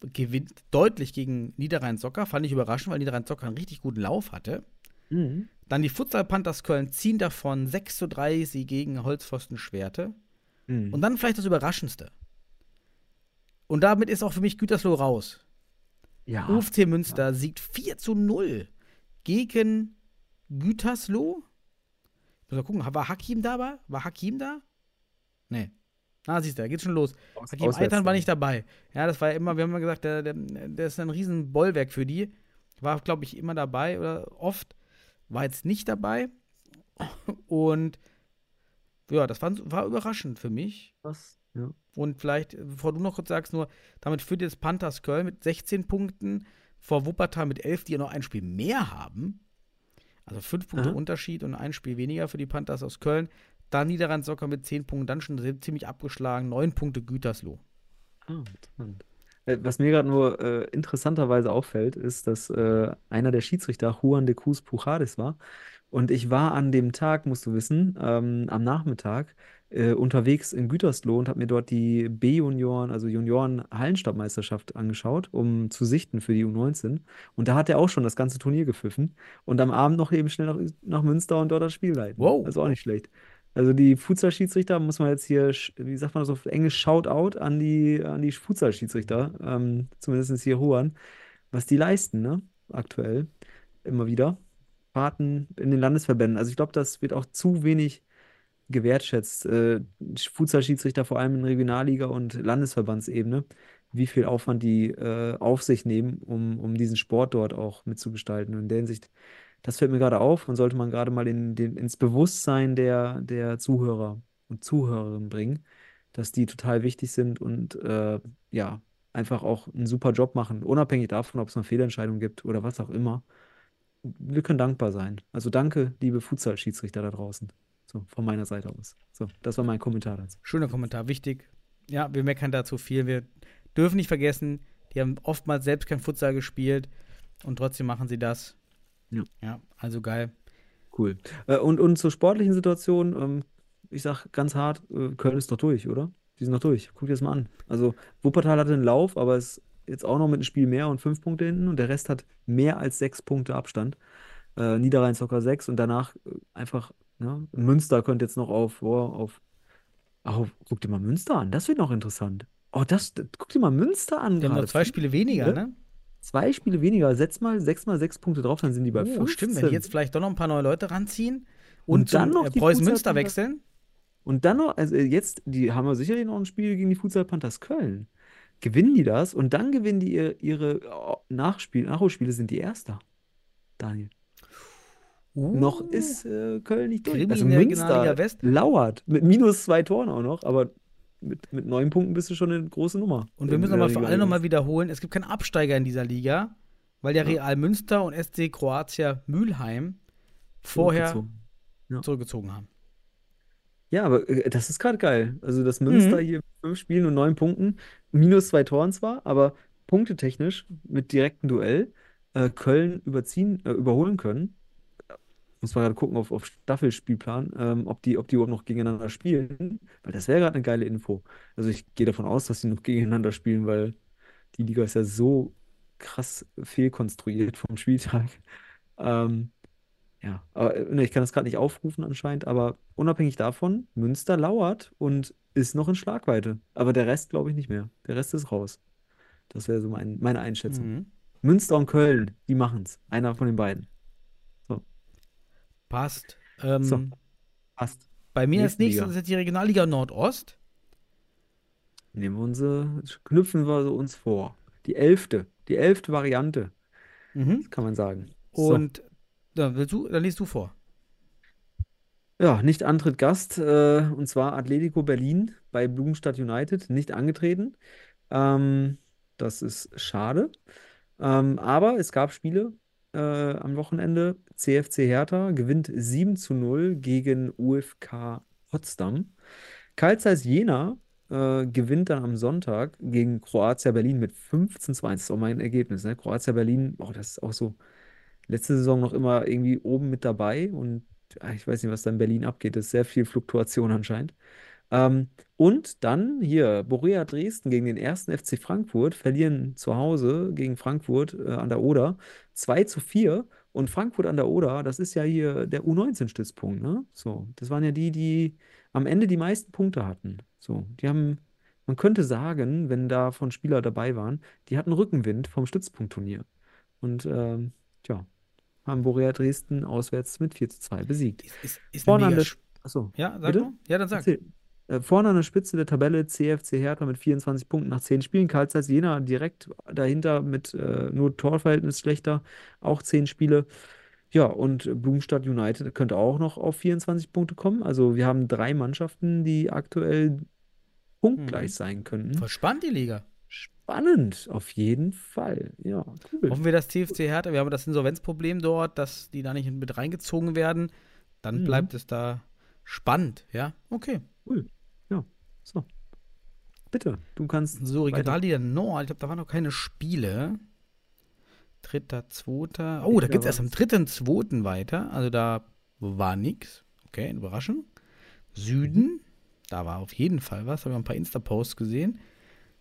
gewinnt deutlich gegen Niederrhein-Socker. Fand ich überraschend, weil Niederrhein-Socker einen richtig guten Lauf hatte. Mhm. Dann die Futsal Panthers Köln ziehen davon 6 zu 3 sie gegen Holzpfosten Schwerte. Mhm. Und dann vielleicht das Überraschendste. Und damit ist auch für mich Gütersloh raus. ja. UFC Münster siegt 4 zu 0 gegen Gütersloh. Ich muss mal gucken, war Hakim dabei? War Hakim da? Nee. Na, siehst du, da geht's schon los. Aus- Hakim Eitan war nicht dabei. Ja, das war ja immer, wir haben immer gesagt, der, der, der ist ein riesen Bollwerk für die. War, glaube ich, immer dabei oder oft. War jetzt nicht dabei. Und ja, das war, war überraschend für mich. Was? Ja. Und vielleicht, bevor du noch kurz sagst, nur, damit führt jetzt Panthers Köln mit 16 Punkten vor Wuppertal mit 11, die ja noch ein Spiel mehr haben. Also fünf Punkte Aha. Unterschied und ein Spiel weniger für die Panthers aus Köln. Dann Niederrhein Socker mit 10 Punkten, dann schon ziemlich abgeschlagen. 9 Punkte Gütersloh. Ah, interessant. Äh, Was mir gerade nur äh, interessanterweise auffällt, ist, dass äh, einer der Schiedsrichter Juan de Cruz Pujares war. Und ich war an dem Tag, musst du wissen, ähm, am Nachmittag äh, unterwegs in Gütersloh und habe mir dort die B-Junioren, also Junioren-Hallenstadtmeisterschaft angeschaut, um zu sichten für die U19. Und da hat er auch schon das ganze Turnier gepfiffen und am Abend noch eben schnell nach, nach Münster und dort das Spiel leiten. Wow. Also auch nicht schlecht. Also die Futsal-Schiedsrichter muss man jetzt hier, wie sagt man das auf Englisch, Shoutout an die, an die Futsal-Schiedsrichter, ähm, zumindest hier Juan, was die leisten, ne? Aktuell, immer wieder. Fahrten in den Landesverbänden. Also ich glaube, das wird auch zu wenig gewertschätzt. Äh, Futsal-Schiedsrichter vor allem in Regionalliga und Landesverbandsebene, wie viel Aufwand die äh, auf sich nehmen, um, um diesen Sport dort auch mitzugestalten. Und in der Hinsicht, das fällt mir gerade auf und sollte man gerade mal in den, ins Bewusstsein der, der Zuhörer und Zuhörerinnen bringen, dass die total wichtig sind und äh, ja, einfach auch einen super Job machen, unabhängig davon, ob es eine Fehlentscheidung gibt oder was auch immer. Wir können dankbar sein. Also danke, liebe Futsal-Schiedsrichter da draußen. So, von meiner Seite aus. So, das war mein Kommentar dazu. Schöner Kommentar, wichtig. Ja, wir meckern dazu viel. Wir dürfen nicht vergessen, die haben oftmals selbst kein Futsal gespielt und trotzdem machen sie das. Ja. Ja, also geil. Cool. Äh, und, und zur sportlichen Situation, ähm, ich sag ganz hart, äh, Köln ist doch durch, oder? Die sind noch durch. Guck dir das mal an. Also Wuppertal hatte einen Lauf, aber ist jetzt auch noch mit einem Spiel mehr und fünf Punkte hinten und der Rest hat mehr als sechs Punkte Abstand. Äh, Niederrhein Soccer sechs und danach äh, einfach, ne? Münster könnte jetzt noch auf, oh, auf, auf, guck dir mal Münster an, das wird noch interessant. Oh, das, guck dir mal Münster an Die haben noch zwei Spiele weniger, ne? Zwei Spiele weniger, setz mal sechs mal sechs Punkte drauf, dann sind die bei Oh, 15. stimmt, wenn die jetzt vielleicht doch noch ein paar neue Leute ranziehen und, Und dann noch äh, Preußen Münster wechseln. Und dann noch, also jetzt, die haben wir sicherlich noch ein Spiel gegen die Futsal Panthers Köln. Gewinnen die das und dann gewinnen die ihr, ihre oh, Nachspiel, Nachholspiele sind die Erster. Daniel. Uh, Noch ist äh, Köln nicht durch. Also Münster lauert. Mit minus zwei Toren auch noch, aber mit, mit neun Punkten bist du schon eine große Nummer. Und wir müssen nochmal für alle nochmal wiederholen, es gibt keinen Absteiger in dieser Liga, weil der Real Münster und SC Kroatia Mülheim vorher Zurückgezogen. Ja. zurückgezogen haben. Ja, aber äh, das ist gerade geil. Also, dass Münster Mhm. hier mit fünf Spielen und neun Punkten, minus zwei Toren zwar, aber punktetechnisch mit direktem Duell äh, Köln überziehen, äh, überholen können. Muss man gerade gucken auf, auf Staffelspielplan, ähm, ob die, ob die überhaupt noch gegeneinander spielen, weil das wäre gerade eine geile Info. Also ich gehe davon aus, dass sie noch gegeneinander spielen, weil die Liga ist ja so krass fehlkonstruiert vom Spieltag. Ähm, ja, aber äh, ne, ich kann das gerade nicht aufrufen anscheinend, aber unabhängig davon, Münster lauert und ist noch in Schlagweite. Aber der Rest glaube ich nicht mehr. Der Rest ist raus. Das wäre so mein, meine Einschätzung. Mhm. Münster und Köln, die machen's. Einer von den beiden. Passt. Ähm, So. Passt. Bei mir als Nächste nächstes ist jetzt die Regionalliga Nordost. Nehmen wir unsere, knüpfen wir so uns vor. Die elfte, die elfte Variante, Mhm. kann man sagen. So. Und dann, willst du, dann liest du vor. Ja, nicht Antritt Gast, äh, und zwar Atletico Berlin bei Blumenstadt United, nicht angetreten. Ähm, das ist schade. Ähm, aber es gab Spiele äh, am Wochenende. CFC Hertha gewinnt 7 zu 0 gegen UFK Potsdam. Carl Zeiss Jena äh, gewinnt dann am Sonntag gegen Kroatia Berlin mit 15 zu 1. Das ist auch mein Ergebnis. Ne? Kroatia Berlin, oh, das ist auch so letzte Saison noch immer irgendwie oben mit dabei und ah, ich weiß nicht, was da in Berlin abgeht. Das ist sehr viel Fluktuation anscheinend. Ähm, und dann hier Borussia Dresden gegen den ersten FC Frankfurt verlieren zu Hause gegen Frankfurt äh, an der Oder 2 zu 4. Und Frankfurt an der Oder, das ist ja hier der U19-Stützpunkt, ne? So, das waren ja die, die am Ende die meisten Punkte hatten. So, die haben, man könnte sagen, wenn da von Spieler dabei waren, die hatten Rückenwind vom Stützpunktturnier. Und ähm, tja, haben Borussia Dresden auswärts mit 4 zu 2 besiegt. Ist, ist, ist Vorne an der, Sch- achso, Ja, sag bitte? mal. Ja, dann sag. Erzähl. Äh, Vorne an der Spitze der Tabelle CFC Hertha mit 24 Punkten nach 10 Spielen. Karl Zeiss Jena direkt dahinter mit äh, nur Torverhältnis schlechter, auch 10 Spiele. Ja, und Blumstadt United könnte auch noch auf 24 Punkte kommen. Also wir haben drei Mannschaften, die aktuell punktgleich Mhm. sein könnten. Voll spannend, die Liga. Spannend, auf jeden Fall. Ja, cool. Hoffen wir, dass TFC Hertha, wir haben das Insolvenzproblem dort, dass die da nicht mit reingezogen werden. Dann Mhm. bleibt es da spannend, ja? Okay. Cool. Ja, so. Bitte, du kannst So, weiter. Regionalliga Nord, ich glaube, da waren noch keine Spiele. Dritter, zweiter. Oh, da Ja, geht es erst am dritten, zweiten weiter. Also da war nix. Okay, Überraschung. Süden, da war auf jeden Fall was. Habe ich ein paar Insta-Posts gesehen.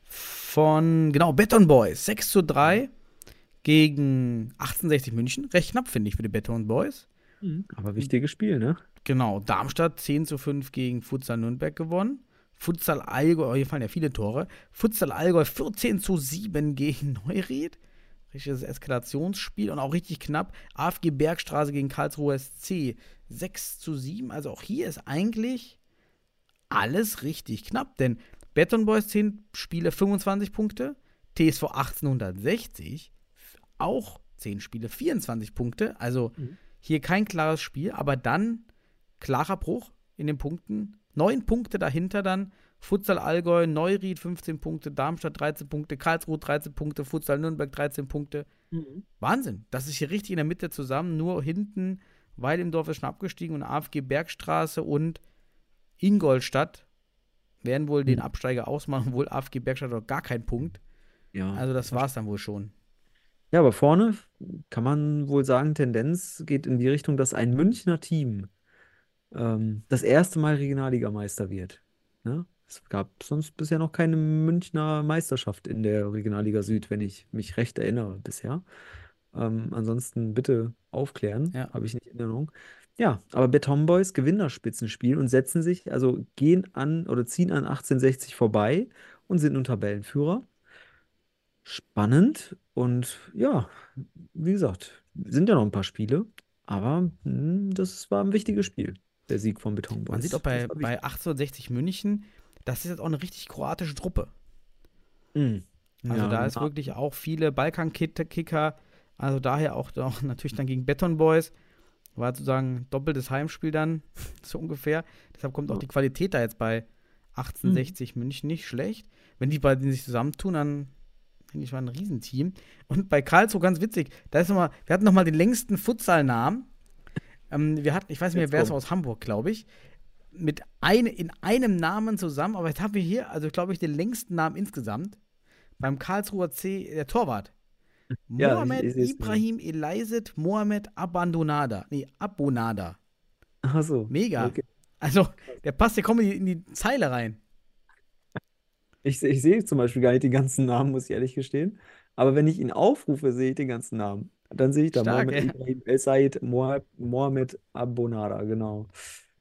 Von, genau, Beton Boys. 6 zu 3 gegen 1860 München. Recht knapp, finde ich, für die Beton Boys. Mhm. Aber wichtiges Spiel, ne? Genau, Darmstadt 10 zu 5 gegen Futsal Nürnberg gewonnen. Futsal Allgäu, oh, hier fallen ja viele Tore. Futsal Allgäu 14 zu 7 gegen Neuried. Richtiges Eskalationsspiel und auch richtig knapp. AFG Bergstraße gegen Karlsruhe SC 6 zu 7. Also auch hier ist eigentlich alles richtig knapp, denn Beton Boys 10 Spiele 25 Punkte, TSV 1860 auch 10 Spiele 24 Punkte. Also Mhm. Hier kein klares Spiel, aber dann klarer Bruch in den Punkten. Neun Punkte dahinter dann. Futsal Allgäu, Neuried 15 Punkte, Darmstadt 13 Punkte, Karlsruhe 13 Punkte, Futsal Nürnberg 13 Punkte. Wahnsinn. Das ist hier richtig in der Mitte zusammen. Nur hinten, weil im Dorf ist schon abgestiegen und AFG Bergstraße und Ingolstadt werden wohl den Mhm. Absteiger ausmachen, wohl AFG Bergstadt noch gar keinen Punkt. Ja. Also das war es dann wohl schon. Ja, aber vorne kann man wohl sagen, Tendenz geht in die Richtung, dass ein Münchner Team ähm, das erste Mal Regionalligameister wird. Ne? Es gab sonst bisher noch keine Münchner Meisterschaft in der Regionalliga Süd, wenn ich mich recht erinnere bisher. Ähm, ansonsten bitte aufklären, Ja. habe ich nicht in Erinnerung. Ja, aber Beton Boys gewinnen das Spitzenspiel und setzen sich, also gehen an oder ziehen an 1860 vorbei und sind nun Tabellenführer. Spannend und ja, wie gesagt, sind ja noch ein paar Spiele, aber hm, das war ein wichtiges Spiel, der Sieg von Beton Boys. Man sieht auch Das bei, wichtig. bei 1860 München, das ist jetzt auch eine richtig kroatische Truppe. Hm. Also Ja, da ist na- wirklich auch viele Balkan-Kicker. Also daher auch, auch natürlich dann gegen Beton Boys. War sozusagen doppeltes Heimspiel dann, so ungefähr. Deshalb kommt auch die Qualität da jetzt bei 1860 München nicht schlecht. Wenn die beiden sich zusammentun, dann finde ich mal ein Riesenteam. Und bei Karlsruhe ganz witzig, da ist noch mal, wir hatten noch mal den längsten Futsalnamen. Ähm, wir hatten, ich weiß nicht mehr, wer es aus Hamburg, glaube ich. Mit ein, in einem Namen zusammen, aber jetzt haben wir hier, also glaube ich, den längsten Namen insgesamt. Beim Karlsruher C, der Torwart. Ja, ich- Mohamed ich seh's mir. Ibrahim Elaiset Mohamed Abandonada. Nee, Abonada. Ach so, Mega. okay. Also, der passt ja die, in die Zeile rein. Ich, ich sehe zum Beispiel gar nicht den ganzen Namen, muss ich ehrlich gestehen. Aber wenn ich ihn aufrufe, sehe ich den ganzen Namen. Dann sehe ich da Stark, Mohamed ey. Ibrahim El Said Moha- Mohamed Abonada, genau.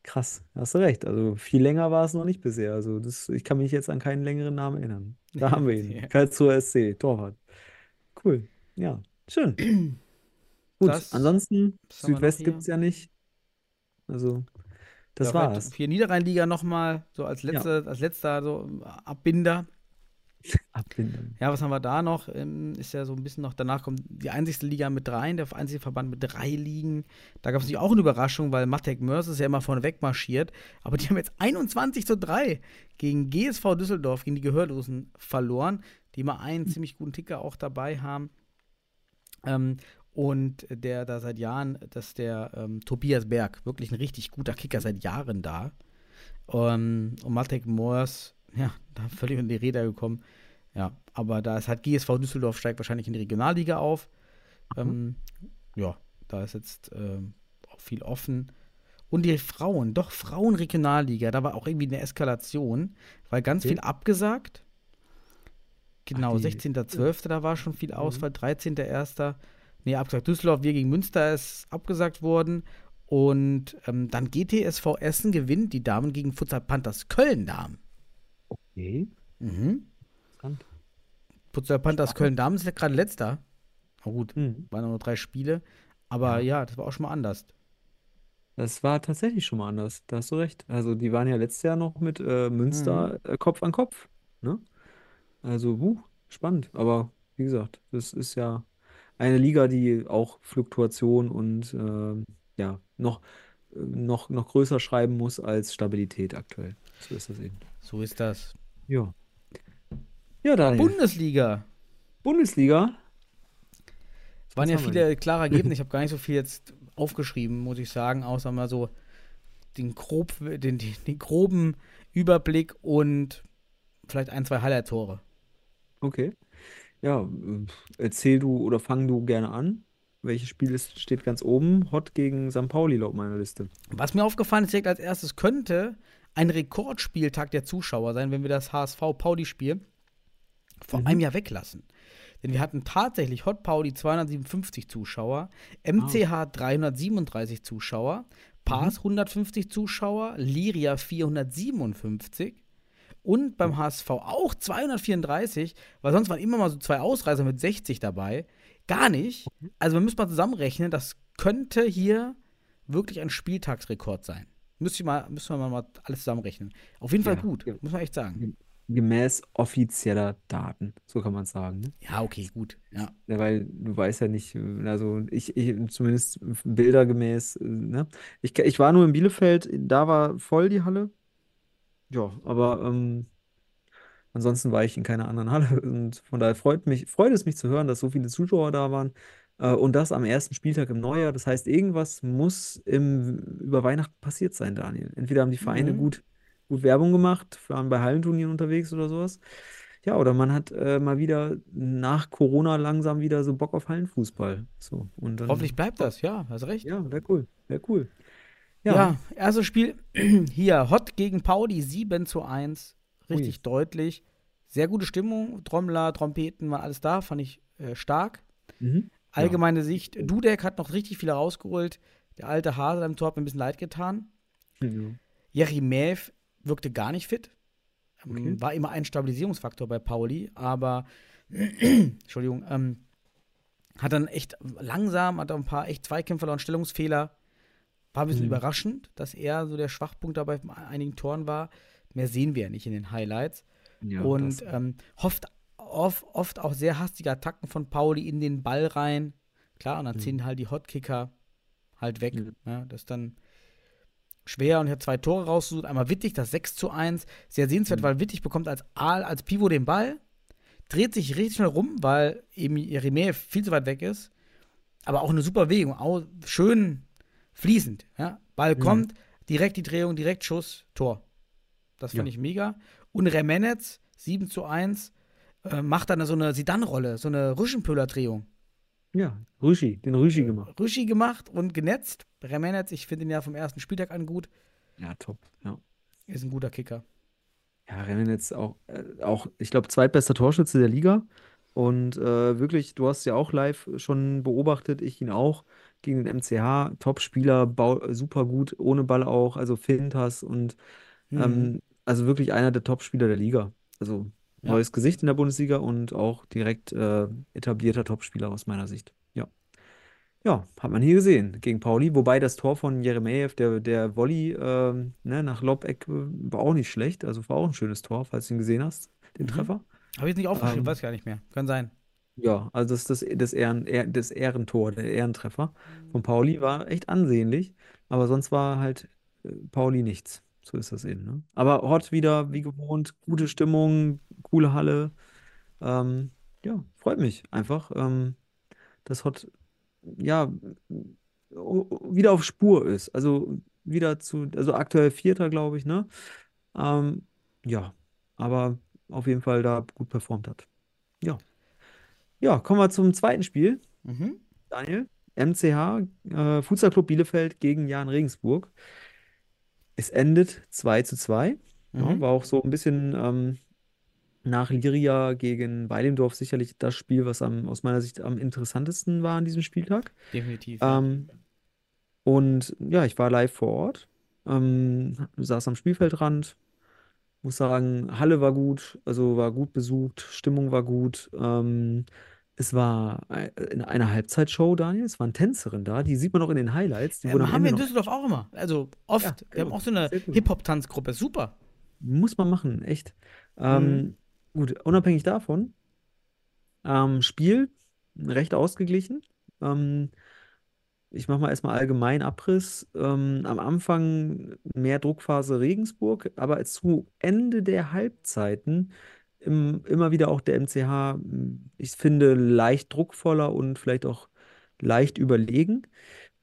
Krass, hast du recht. Also viel länger war es noch nicht bisher. Also das, ich kann mich jetzt an keinen längeren Namen erinnern. Da haben wir ihn. Ja. Karlsruher SC, Torwart. Cool. Ja, schön. Gut, Das- ansonsten, was haben wir noch Südwest hier? gibt es ja nicht. Also, das Ja, war's. Hier Niederrheinliga nochmal, so als letzter, als letzter so Abbinder. Abbinden. Ja, was haben wir da noch? Ähm, ist ja so ein bisschen noch, danach kommt die einzigste Liga mit dreien, der einzige Verband mit drei Ligen. Da gab es natürlich auch eine Überraschung, weil Matek Mörs ist ja immer vorne wegmarschiert. Aber die haben jetzt 21 zu 3 gegen GSV Düsseldorf, gegen die Gehörlosen verloren, die mal einen ziemlich guten Ticker auch dabei haben. Ähm, und der da seit Jahren, das ist der ähm, Tobias Berg, wirklich ein richtig guter Kicker seit Jahren da. Ähm, und Matek Moors, ja, da völlig in die Räder gekommen. Ja, aber da ist halt GSV Düsseldorf steigt wahrscheinlich in die Regionalliga auf. Ähm, ja, da ist jetzt ähm, auch viel offen. Und die Frauen, doch Frauenregionalliga, da war auch irgendwie eine Eskalation, weil ganz Okay. viel abgesagt. Genau, Ach, die- 16.12. da war schon viel Ausfall, 13.01. Nee, abgesagt. Düsseldorf, wir gegen Münster ist abgesagt worden. Und ähm, dann GTSV Essen gewinnt die Damen gegen Futsal Panthers Köln Damen. Okay. Mhm. Futsal Panthers Köln Damen ist ja gerade letzter. Na gut, Hm. waren nur drei Spiele. Aber ja. das war auch schon mal anders. Das war tatsächlich schon mal anders. Da hast du recht. Also die waren ja letztes Jahr noch mit äh, Münster Mhm. äh, Kopf an Kopf. Ne? Also, huh, spannend. Aber wie gesagt, das ist ja eine Liga, die auch Fluktuation und ähm, ja, noch, äh, noch, noch größer schreiben muss als Stabilität aktuell. So ist das eben. So ist das. Ja. Ja, Daniel. Bundesliga. Bundesliga. Es waren ja viele klare Ergebnisse. Ich habe gar nicht so viel jetzt aufgeschrieben, muss ich sagen, außer mal so den, grob, den, den, den groben Überblick und vielleicht ein, zwei Highlight-Tore. Okay. Ja, äh, erzähl du oder fang du gerne an. Welches Spiel ist, steht ganz oben? Hot gegen St. Pauli laut meiner Liste. Was mir aufgefallen ist direkt als erstes, könnte ein Rekordspieltag der Zuschauer sein, wenn wir das HSV-Pauli-Spiel vor Mhm. einem Jahr weglassen. Denn wir hatten tatsächlich Hot Pauli 257 Zuschauer, MCH 337 Zuschauer, Pars 150 Zuschauer, Liria 457 und beim HSV auch 234, weil sonst waren immer mal so zwei Ausreißer mit 60 dabei. Gar nicht. Also man müsste mal zusammenrechnen, das könnte hier wirklich ein Spieltagsrekord sein. Müsste ich mal, müssen wir mal alles zusammenrechnen. Auf jeden Fall Ja, gut, muss man echt sagen. Gemäß offizieller Daten. So kann man es sagen. Ne? Ja, okay, gut. Ja. Ja, weil du weißt ja nicht, also ich, ich zumindest bildergemäß, äh, ne? Ich, ich war nur in Bielefeld, da war voll die Halle. Ja, aber ähm, ansonsten war ich in keiner anderen Halle und von daher freut mich, freut es mich zu hören, dass so viele Zuschauer da waren. Äh, und das am ersten Spieltag im Neujahr. Das heißt, irgendwas muss im, über Weihnachten passiert sein, Daniel. Entweder haben die Vereine Mhm. gut, gut Werbung gemacht, waren bei Hallenturnieren unterwegs oder sowas. Ja, oder man hat äh, mal wieder nach Corona langsam wieder so Bock auf Hallenfußball. So, und dann, Hoffentlich bleibt das, ja, hast recht. Ja, wäre cool. Wäre cool. Ja, Ja, erstes Spiel hier, Hot gegen Pauli, 7 zu 1. Richtig Ui. deutlich. Sehr gute Stimmung. Trommler, Trompeten, war alles da, fand ich äh, stark. Mhm. Allgemeine Sicht, Dudek hat noch richtig viel rausgeholt. Der alte Hase im Tor hat mir ein bisschen leid getan. Ja. Jerimev wirkte gar nicht fit. Ähm, Okay. War immer ein Stabilisierungsfaktor bei Pauli, aber Entschuldigung, ähm, hat dann echt langsam, hat auch ein paar echt Zweikämpfe verloren, Stellungsfehler. War ein bisschen Mhm. überraschend, dass er so der Schwachpunkt dabei bei einigen Toren war. Mehr sehen wir ja nicht in den Highlights. Ja, und ähm, oft, oft, oft auch sehr hastige Attacken von Pauli in den Ball rein. Klar, und dann Mhm. ziehen halt die Hotkicker halt weg. Mhm. Ja, das ist dann schwer und ich habe zwei Tore rausgesucht. Einmal Wittig, das 6 zu 1. Sehr sehenswert, Mhm. weil Wittig bekommt als Aal, als Pivot den Ball, dreht sich richtig schnell rum, weil eben Jeremie viel zu weit weg ist. Aber auch eine super Bewegung, auch schön fließend. Ja? Ball Mhm. kommt, direkt die Drehung, direkt Schuss, Tor. Das fand Ja. ich mega. Und Remenetz, 7 zu 1, äh, macht dann so eine Sidan-Rolle, so eine Rüschenpöhler-Drehung. ja, Rüschi, den Rüschi gemacht. Rüschi gemacht und genetzt. Remenetz, ich finde ihn ja vom ersten Spieltag an gut. Ja, top. Ja. Ist ein guter Kicker. Ja, Rennen jetzt auch, äh, auch ich glaube, zweitbester Torschütze der Liga. Und äh, wirklich, du hast ja auch live schon beobachtet, ich ihn auch, gegen den MCH. Top-Spieler, super gut, ohne Ball auch, also Fintas und Mhm. ähm, also wirklich einer der Top-Spieler der Liga. Also Ja. neues Gesicht in der Bundesliga und auch direkt äh, etablierter Top-Spieler aus meiner Sicht. Ja. Ja, hat man hier gesehen gegen Pauli. Wobei das Tor von Jeremejew, der, der Volley ähm, ne, nach Lobeck, äh, war auch nicht schlecht. Also war auch ein schönes Tor, falls du ihn gesehen hast, den Mhm. Treffer. Habe ich jetzt nicht aufgeschrieben, Ähm, weiß gar nicht mehr. Kann sein. Ja, also das, das, das, Ehren, Ehr- das Ehrentor, der Ehrentreffer von Pauli war echt ansehnlich. Aber sonst war halt äh, Pauli nichts. So ist das eben. Ne? Aber Hot wieder, wie gewohnt, gute Stimmung, coole Halle. Ähm, ja, freut mich einfach, ähm, dass Hot ja o- wieder auf Spur ist. Also wieder zu, also aktuell Vierter, glaube ich, ne? Ähm, ja, aber auf jeden Fall da gut performt hat. Ja. Ja, kommen wir zum zweiten Spiel. Mhm. Daniel, MCH, äh, Futsal Club Bielefeld gegen Jan Regensburg. Es endet 2 zu 2. Ja, Mhm. war auch so ein bisschen ähm, nach Liria gegen Weilendorf sicherlich das Spiel, was am, aus meiner Sicht am interessantesten war an diesem Spieltag. Definitiv. ja. Ähm, und ja, ich war live vor Ort, ähm, saß am Spielfeldrand, muss sagen, Halle war gut, also war gut besucht, Stimmung war gut. Ähm, es war ei- in einer Halbzeitshow, Daniel, es waren Tänzerinnen da, die sieht man auch in den Highlights. Die Ähm, am haben wir in Düsseldorf auch immer. Also oft. Ja, wir haben auch so eine. Hip-Hop-Tanzgruppe. Super. muss man machen, echt. Mhm. Ähm, gut, unabhängig davon, ähm, Spiel recht ausgeglichen. Ähm, ich mache mal erstmal allgemein Abriss. Ähm, am Anfang mehr Druckphase Regensburg, aber zu Ende der Halbzeiten im, immer wieder auch der MCH, ich finde, leicht druckvoller und vielleicht auch leicht überlegen.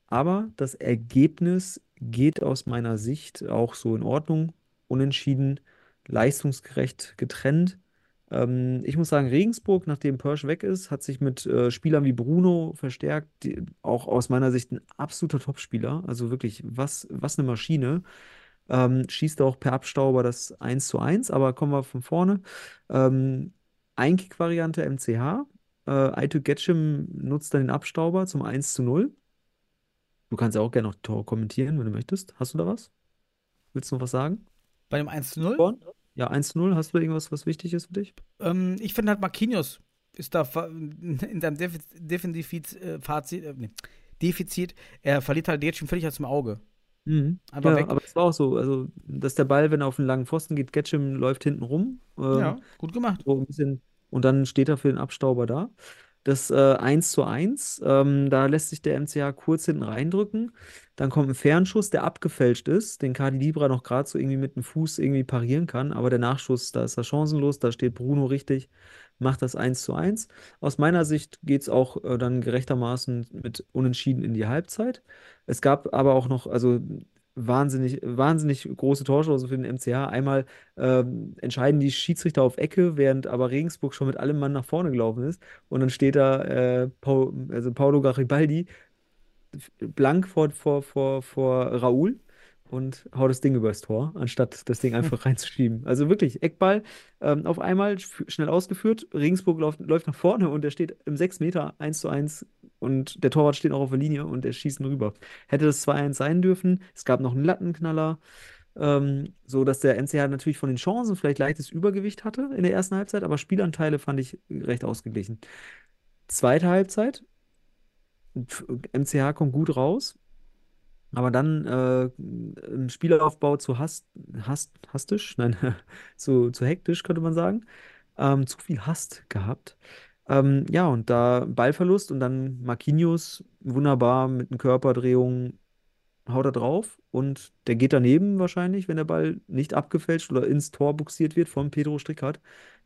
Aber das Ergebnis geht aus meiner Sicht auch so in Ordnung. Unentschieden, leistungsgerecht getrennt. Ähm, ich muss sagen, Regensburg, nachdem Pörsch weg ist, hat sich mit äh, Spielern wie Bruno verstärkt, die, auch aus meiner Sicht ein absoluter Topspieler. Also wirklich, was, was eine Maschine. Ähm, schießt auch per Abstauber das 1 zu 1, aber kommen wir von vorne. Ähm, Einkick-Variante MCH. Äh, Aytuk Getschim nutzt dann den Abstauber zum 1 zu 0. Du kannst ja auch gerne noch Tore kommentieren, wenn du möchtest. Hast du da was? Willst du noch was sagen? Bei dem 1 zu 0? Born? Ja, 1 zu 0. Hast du irgendwas, was wichtig ist für dich? Ähm, ich finde halt Marquinhos ist da in seinem Defiz Defizit, äh, Fazit, äh, nee, Defizit, er verliert halt jetzt schon völlig aus dem Auge. Mhm. Einfach Ja, weg. aber es war auch so, also, dass der Ball, wenn er auf einen langen Pfosten geht, Getschim läuft hinten rum. Ähm, Ja, gut gemacht. So ein bisschen, und dann steht er für den Abstauber da. Das äh, 1 zu 1, ähm, da lässt sich der MCH kurz hinten reindrücken. Dann kommt ein Fernschuss, der abgefälscht ist, den Kadi Libra noch gerade so irgendwie mit dem Fuß irgendwie parieren kann. Aber der Nachschuss, da ist er chancenlos, da steht Bruno richtig, macht das 1 zu 1. Aus meiner Sicht geht es auch äh, dann gerechtermaßen mit Unentschieden in die Halbzeit. Es gab aber auch noch, also wahnsinnig, wahnsinnig große Torchancen für den MCH. Einmal ähm, entscheiden die Schiedsrichter auf Ecke, während aber Regensburg schon mit allem Mann nach vorne gelaufen ist. Und dann steht da äh, Pau, also Paulo Garibaldi blank vor, vor, vor, vor Raoul und haut das Ding übers Tor, anstatt das Ding einfach reinzuschieben. Also wirklich, Eckball ähm, auf einmal sch- schnell ausgeführt. Regensburg läuft, läuft nach vorne und der steht im 6 Meter 1 zu 1 und der Torwart steht auch auf der Linie und der schießt ihn rüber. Hätte das 2-1 sein dürfen. Es gab noch einen Lattenknaller. Ähm, so dass der NCH natürlich von den Chancen vielleicht leichtes Übergewicht hatte in der ersten Halbzeit, aber Spielanteile fand ich recht ausgeglichen. Zweite Halbzeit, MCH kommt gut raus, aber dann äh, im Spielaufbau zu hast, hast, hastisch, nein, zu, zu hektisch, könnte man sagen. Ähm, zu viel Hast gehabt. Ähm, ja, und da Ballverlust und dann Marquinhos wunderbar mit einer Körperdrehung haut er drauf und der geht daneben wahrscheinlich, wenn der Ball nicht abgefälscht oder ins Tor buxiert wird von Pedro Strickhardt,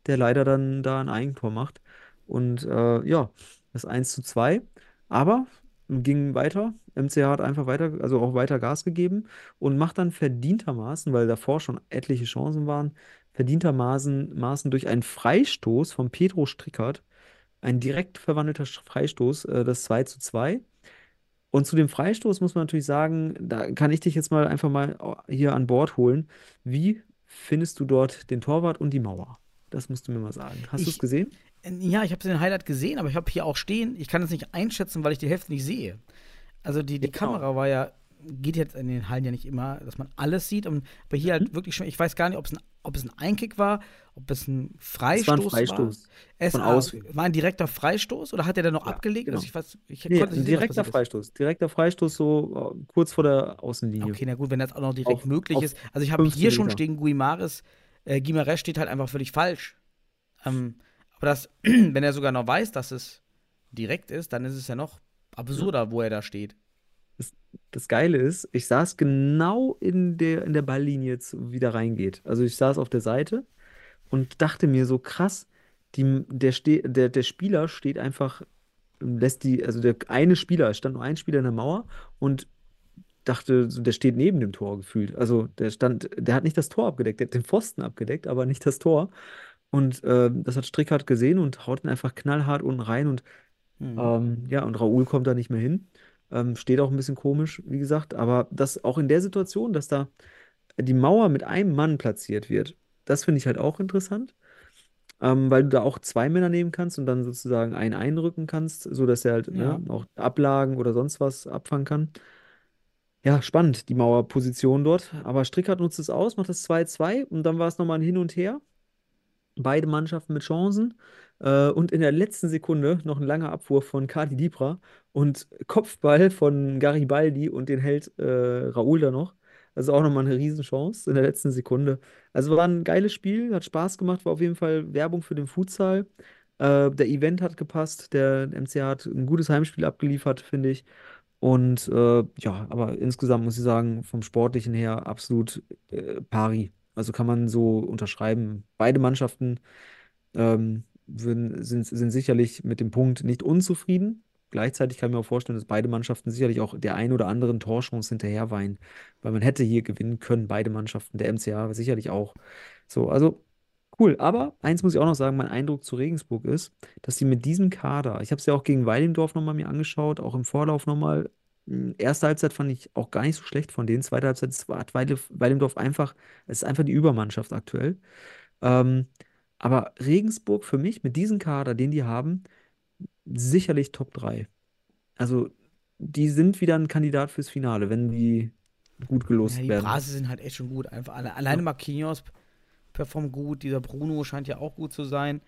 der leider dann da ein Eigentor macht. Und äh, ja, das 1 zu 2. Aber ging weiter. MCH hat einfach weiter, also auch weiter Gas gegeben und macht dann verdientermaßen, weil davor schon etliche Chancen waren, verdientermaßen Maßen durch einen Freistoß von Pedro Strickhardt, ein direkt verwandelter Freistoß, äh, das 2 zu 2. Und zu dem Freistoß muss man natürlich sagen, da kann ich dich jetzt mal einfach mal hier an Bord holen. Wie findest du dort den Torwart und die Mauer? Das musst du mir mal sagen. Hast du es gesehen? Ja, ich habe den Highlight gesehen, aber ich habe hier auch stehen, ich kann es nicht einschätzen, weil ich die Hälfte nicht sehe. Also die, die genau. Kamera war ja, geht jetzt in den Hallen ja nicht immer, dass man alles sieht. Und, aber hier Mhm. halt wirklich schon, ich weiß gar nicht, ob es ein, ob es ein Einkick war, ob es ein Es Freistoß war ein Freistoß. Es von außen. war ein direkter Freistoß oder hat er dann noch Ja, abgelegt? genau. Also ich weiß, ich Nee, konnte ein nicht sehen, direkter ist. Freistoß. Direkter Freistoß so äh, kurz vor der Außenlinie. Okay, na gut, wenn das auch noch direkt Auf- möglich auf ist. Also ich habe 15 hier schon stehen, Guimares, äh, Guimares steht halt einfach völlig falsch. Ähm, aber das, wenn er sogar noch weiß, dass es direkt ist, dann ist es ja noch absurder, wo er da steht. Das Geile ist, ich saß genau in der, in der Balllinie, wie da reingeht. Also ich saß auf der Seite und dachte mir so krass, die, der, ste der, der Spieler steht einfach, lässt die, also der eine Spieler, es stand nur ein Spieler in der Mauer und dachte, der steht neben dem Tor gefühlt. Also der stand, der hat nicht das Tor abgedeckt, der hat den Pfosten abgedeckt, aber nicht das Tor. Und ähm, das hat Strickhardt gesehen und haut ihn einfach knallhart unten rein und Mhm. ähm, ja, und Raoul kommt da nicht mehr hin. Ähm, steht auch ein bisschen komisch, wie gesagt. Aber das auch in der Situation, dass da die Mauer mit einem Mann platziert wird, das finde ich halt auch interessant. Ähm, weil du da auch zwei Männer nehmen kannst und dann sozusagen einen einrücken kannst, sodass er halt Ja. ne, auch Ablagen oder sonst was abfangen kann. Ja, spannend, die Mauerposition dort. Aber Strickhardt nutzt es aus, macht das 2-2 und dann war es nochmal ein Hin und Her. Beide Mannschaften mit Chancen. Äh, und in der letzten Sekunde noch ein langer Abwurf von Kadi Dibra und Kopfball von Garibaldi und den hält äh, Raoul da noch. Also auch nochmal eine Riesenchance in der letzten Sekunde. Also war ein geiles Spiel, hat Spaß gemacht, war auf jeden Fall Werbung für den Futsal. Äh, der Event hat gepasst, der MCH hat ein gutes Heimspiel abgeliefert, finde ich. Und äh, ja, aber insgesamt muss ich sagen, vom Sportlichen her absolut äh, pari. Also kann man so unterschreiben. Beide Mannschaften ähm, sind, sind sicherlich mit dem Punkt nicht unzufrieden. Gleichzeitig kann ich mir auch vorstellen, dass beide Mannschaften sicherlich auch der ein oder anderen Torchance hinterher weinen, weil man hätte hier gewinnen können, beide Mannschaften, der MCA sicherlich auch. So, also cool. Aber eins muss ich auch noch sagen, mein Eindruck zu Regensburg ist, dass die mit diesem Kader, ich habe es ja auch gegen Weilendorf nochmal mir angeschaut, auch im Vorlauf nochmal. Hm, Erste Halbzeit fand ich auch gar nicht so schlecht von denen. Zweite Halbzeit Weile, Weilendorf einfach, es ist einfach die Übermannschaft aktuell. Ähm, aber Regensburg für mich mit diesem Kader, den die haben, sicherlich Top 3. Also, die sind wieder ein Kandidat fürs Finale, wenn die gut Ja, gelost die werden. Brase sind halt echt schon gut. Einfach alle, alleine Ja. Marquinhos performt gut, dieser Bruno scheint ja auch gut zu sein.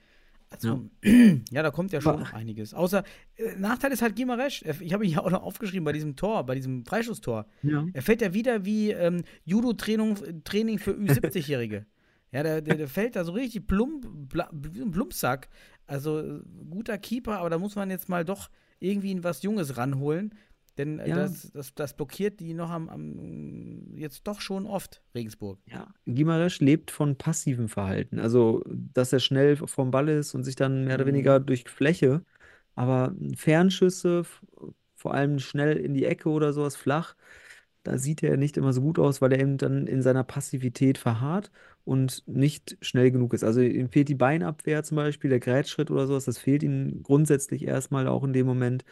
Also, Ja. ja, da kommt ja schon noch einiges. Außer, äh, Nachteil ist halt Gimaresch. Ich habe ihn ja auch noch aufgeschrieben bei diesem Tor, bei diesem Freischusstor. Ja. Er fällt ja wieder wie ähm, Judo-Training Training für Ü70-Jährige. ja, der, der, der fällt da so richtig plump, bla, Plumpsack. Also äh, guter Keeper, aber da muss man jetzt mal doch irgendwie was Junges ranholen. Denn äh, Ja. das, das, das blockiert die noch am, am jetzt doch schon oft, Regensburg. Ja, Gimaresch lebt von passivem Verhalten. Also, dass er schnell vom Ball ist und sich dann mehr oder Mhm. weniger durch Fläche, aber Fernschüsse, vor allem schnell in die Ecke oder sowas flach, da sieht er nicht immer so gut aus, weil er eben dann in seiner Passivität verharrt und nicht schnell genug ist. Also ihm fehlt die Beinabwehr zum Beispiel, der Grätschritt oder sowas, das fehlt ihm grundsätzlich erstmal auch in dem Moment.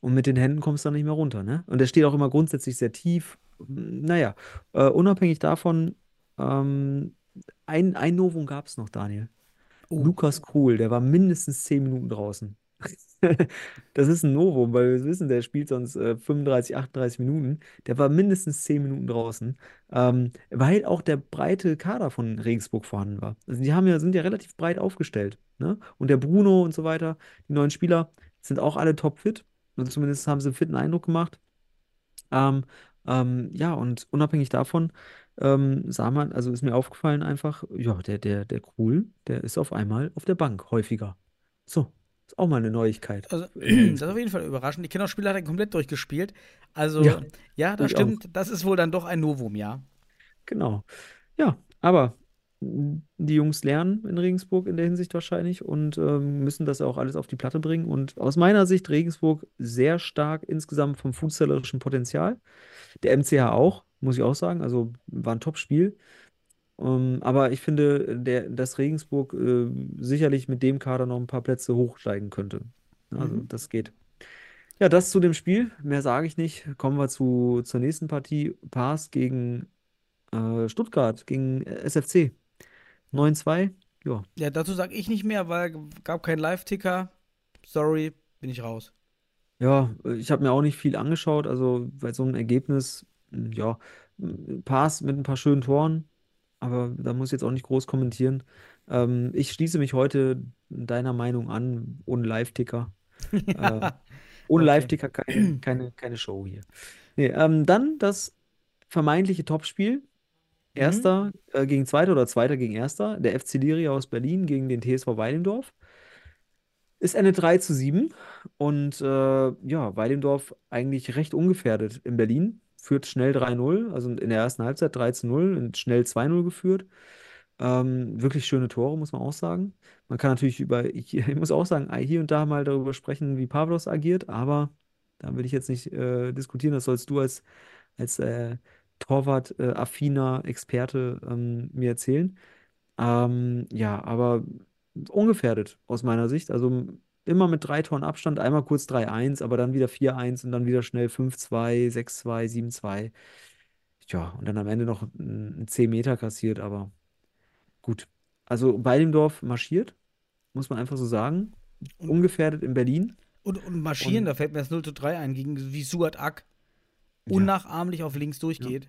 Und mit den Händen kommst du dann nicht mehr runter, ne? Und er steht auch immer grundsätzlich sehr tief. Naja, äh, unabhängig davon, ähm, ein, ein Novum gab es noch, Daniel. Oh. Lukas Krul, der war mindestens 10 Minuten draußen. Das ist ein Novum, weil wir wissen, der spielt sonst äh, 35, 38 Minuten. Der war mindestens 10 Minuten draußen, ähm, weil auch der breite Kader von Regensburg vorhanden war. Also die haben ja, sind ja relativ breit aufgestellt. Ne? Und der Bruno und so weiter, die neuen Spieler, sind auch alle topfit. Also zumindest haben sie einen fitten Eindruck gemacht. Ähm, ähm, ja, und unabhängig davon ähm, sah man, also ist mir aufgefallen einfach, ja, der, der, der Krul, der ist auf einmal auf der Bank häufiger. So, ist auch mal eine Neuigkeit. Also, das ist auf jeden Fall überraschend. Die Kinderspieler hat er komplett durchgespielt. Also, Ja, ja, das ich auch. stimmt. Das ist wohl dann doch ein Novum, ja. Genau. Ja, aber die Jungs lernen in Regensburg in der Hinsicht wahrscheinlich und ähm, müssen das auch alles auf die Platte bringen. Und aus meiner Sicht Regensburg sehr stark insgesamt vom fußballerischen Potenzial. Der MCH auch, muss ich auch sagen. Also war ein Top-Spiel. Ähm, aber ich finde, der, dass Regensburg äh, sicherlich mit dem Kader noch ein paar Plätze hochsteigen könnte. Also Mhm. das geht. Ja, das zu dem Spiel. Mehr sage ich nicht. Kommen wir zu, zur nächsten Partie. Pass gegen äh, Stuttgart, gegen SFC. 9-2. Ja, Ja, dazu sage ich nicht mehr, weil gab keinen Live-Ticker. Sorry, bin ich raus. ja, äh, ich habe mir auch nicht viel angeschaut. Also bei so einem Ergebnis, mh, ja, Pass mit ein paar schönen Toren. Aber da muss ich jetzt auch nicht groß kommentieren. Ähm, ich schließe mich heute deiner Meinung an, ohne Live-Ticker. Äh, Ja, ohne okay. Live-Ticker kein, keine, keine Show hier. Nee, ähm, dann das vermeintliche Topspiel. Mhm. Erster äh, gegen Zweiter oder Zweiter gegen Erster. Der FC Liria aus Berlin gegen den TSV Weilendorf. Es endet 3 zu 7. Und äh, ja, Weilendorf eigentlich recht ungefährdet in Berlin. Führt schnell 3-0. Also in der ersten Halbzeit 3 zu 0 und schnell 2-0 geführt. Ähm, wirklich schöne Tore, muss man auch sagen. Man kann natürlich über, ich, ich muss auch sagen, hier und da mal darüber sprechen, wie Pavlos agiert, aber da will ich jetzt nicht äh, diskutieren. Das sollst du als, als äh, Torwart-affiner Experte ähm, mir erzählen. Ähm, ja, aber ungefährdet aus meiner Sicht. Also immer mit drei Toren Abstand, einmal kurz 3-1, aber dann wieder 4-1 und dann wieder schnell 5-2, 6-2, 7-2. Ja, und dann am Ende noch ein 10 Meter kassiert, aber gut. Also Weilendorf marschiert, muss man einfach so sagen. Ungefährdet in Berlin. Und, und marschieren, Und- da fällt mir das 0 zu 3 ein, gegen wie Suat Ak. Unnachahmlich auf links durchgeht.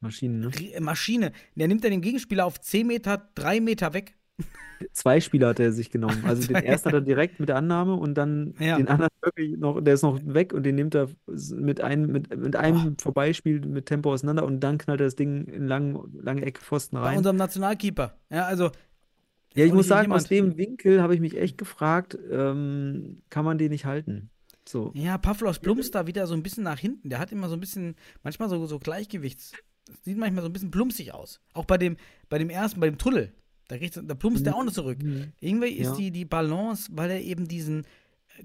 Maschinen, ne? Rie- Maschine. Der nimmt dann den Gegenspieler auf 10 Meter, 3 Meter weg. Zwei Spieler hat er sich genommen. Also den ersten hat er direkt mit der Annahme und dann Ja. den anderen wirklich noch, der ist noch weg und den nimmt er mit einem, mit, mit einem Vorbeispiel mit Tempo auseinander und dann knallt er das Ding in lang, lange Ecke Pfosten Bei rein. unserem Nationalkeeper. Ja, also Ja, ich muss sagen, aus dem Winkel habe ich mich echt gefragt, ähm, kann man den nicht halten? So. Ja, Pavlos plumpst da wieder so ein bisschen nach hinten. Der hat immer so ein bisschen, manchmal so, so Gleichgewichts. Das sieht manchmal so ein bisschen plumpsig aus. Auch bei dem, bei dem ersten, bei dem Tunnel. Da, da plumpst der auch noch zurück. Mhm. Irgendwie ist Ja. die, die Balance, weil er eben diesen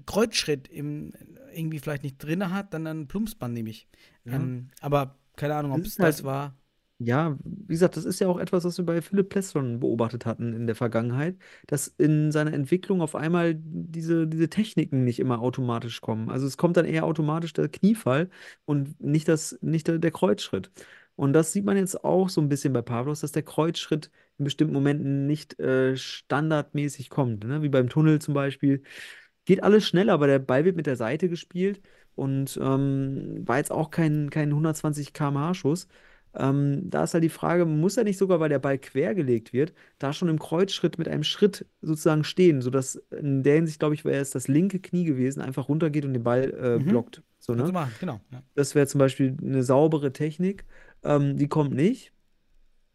Kreuzschritt im, irgendwie vielleicht nicht drin hat, dann, dann plumpst man nämlich. Ja. Ähm, aber keine Ahnung, ob Das es halt- das war. Ja, wie gesagt, das ist ja auch etwas, was wir bei Philipp Pless schon beobachtet hatten in der Vergangenheit, dass in seiner Entwicklung auf einmal diese, diese Techniken nicht immer automatisch kommen. Also es kommt dann eher automatisch der Kniefall und nicht, das, nicht der, der Kreuzschritt. Und das sieht man jetzt auch so ein bisschen bei Pavlos, dass der Kreuzschritt in bestimmten Momenten nicht äh, standardmäßig kommt. Ne? Wie beim Tunnel zum Beispiel. Geht alles schneller, aber der Ball wird mit der Seite gespielt und ähm, war jetzt auch kein, kein 120 km/h Schuss. Ähm, da ist halt die Frage, muss er nicht sogar, weil der Ball quergelegt wird, da schon im Kreuzschritt mit einem Schritt sozusagen stehen, sodass in der Hinsicht, glaube ich, wäre es das linke Knie gewesen, einfach runtergeht und den Ball äh, Mhm. blockt. So, ne? machen, genau. Ja. Das wäre zum Beispiel eine saubere Technik. Ähm, die kommt nicht.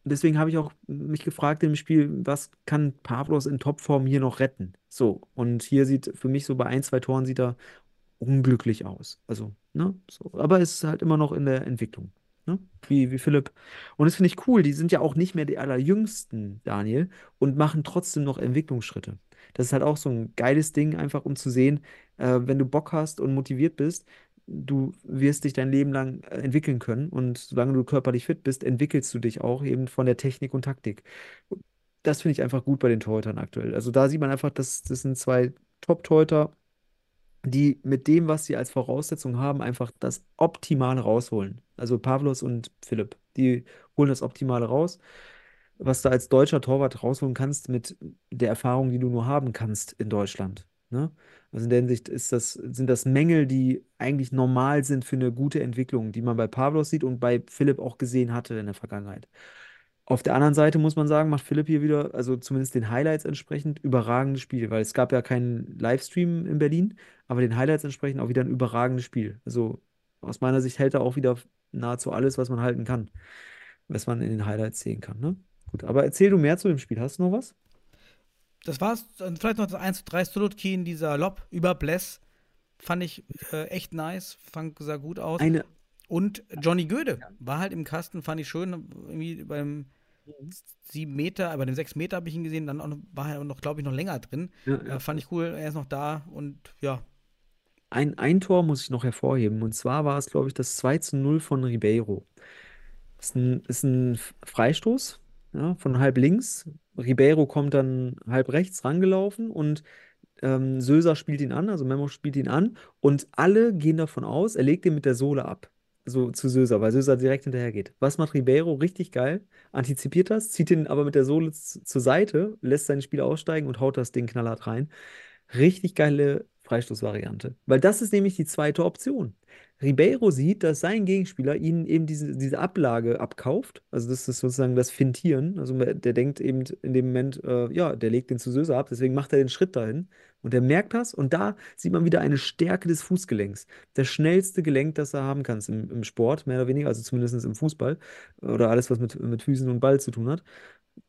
Deswegen habe ich auch mich gefragt im Spiel, was kann Pavlos in Topform hier noch retten? So, und hier sieht für mich so bei ein, zwei Toren sieht er unglücklich aus. Also, ne? So. Aber es ist halt immer noch in der Entwicklung. Ne? Wie, wie Philipp. Und das finde ich cool. Die sind ja auch nicht mehr die allerjüngsten, Daniel, und machen trotzdem noch Entwicklungsschritte. Das ist halt auch so ein geiles Ding, einfach um zu sehen, äh, wenn du Bock hast und motiviert bist, du wirst dich dein Leben lang äh, entwickeln können. Und solange du körperlich fit bist, entwickelst du dich auch eben von der Technik und Taktik. Das finde ich einfach gut bei den Torhütern aktuell. Also da sieht man einfach, dass das sind zwei Top-Torhüter, die mit dem, was sie als Voraussetzung haben, einfach das Optimale rausholen. Also Pavlos und Philipp, die holen das Optimale raus, was du als deutscher Torwart rausholen kannst mit der Erfahrung, die du nur haben kannst in Deutschland. Ne? Also in der Hinsicht ist das, sind das Mängel, die eigentlich normal sind für eine gute Entwicklung, die man bei Pavlos sieht und bei Philipp auch gesehen hatte in der Vergangenheit. Auf der anderen Seite muss man sagen, macht Philipp hier wieder, also zumindest den Highlights entsprechend, überragendes Spiel, weil es gab ja keinen Livestream in Berlin, aber den Highlights entsprechend auch wieder ein überragendes Spiel. Also aus meiner Sicht hält er auch wieder nahezu alles, was man halten kann, was man in den Highlights sehen kann. Ne? Gut, aber erzähl du mehr zu dem Spiel. Hast du noch was? Das war's. Vielleicht noch das 1 zu 3 Strutkin, dieser Lob über Bless. Fand ich äh, echt nice. Fand sah gut aus. Eine, Und Johnny Göde war halt im Kasten, fand ich schön. Irgendwie beim 7 Meter, bei dem 6 Meter habe ich ihn gesehen. Dann noch, war er noch, glaube ich, noch länger drin. ja, Äh, fand ich cool. Er ist noch da und ja. Ein, ein Tor muss ich noch hervorheben. Und zwar war es, glaube ich, das 2 zu 0 von Ribeiro. Ist ein, ist ein Freistoß ja, von halb links. Ribeiro kommt dann halb rechts rangelaufen und ähm, Söser spielt ihn an, also Memo spielt ihn an. Und alle gehen davon aus, er legt ihn mit der Sohle ab. So zu Söser, weil Söser direkt hinterher geht. Was macht Ribeiro? Richtig geil. Antizipiert das, zieht ihn aber mit der Sohle zur Seite, lässt sein Spiel aussteigen und haut das Ding knallhart rein. Richtig geile Freistoßvariante. Weil das ist nämlich die zweite Option. Ribeiro sieht, dass sein Gegenspieler ihnen eben diese, diese Ablage abkauft. Also das ist sozusagen das Fintieren. Also der denkt eben in dem Moment, äh, ja, der legt den zu Söser ab, deswegen macht er den Schritt dahin. Und er merkt das und da sieht man wieder eine Stärke des Fußgelenks. Das schnellste Gelenk, das er haben kann im, im Sport, mehr oder weniger, also zumindest im Fußball oder alles, was mit, mit Füßen und Ball zu tun hat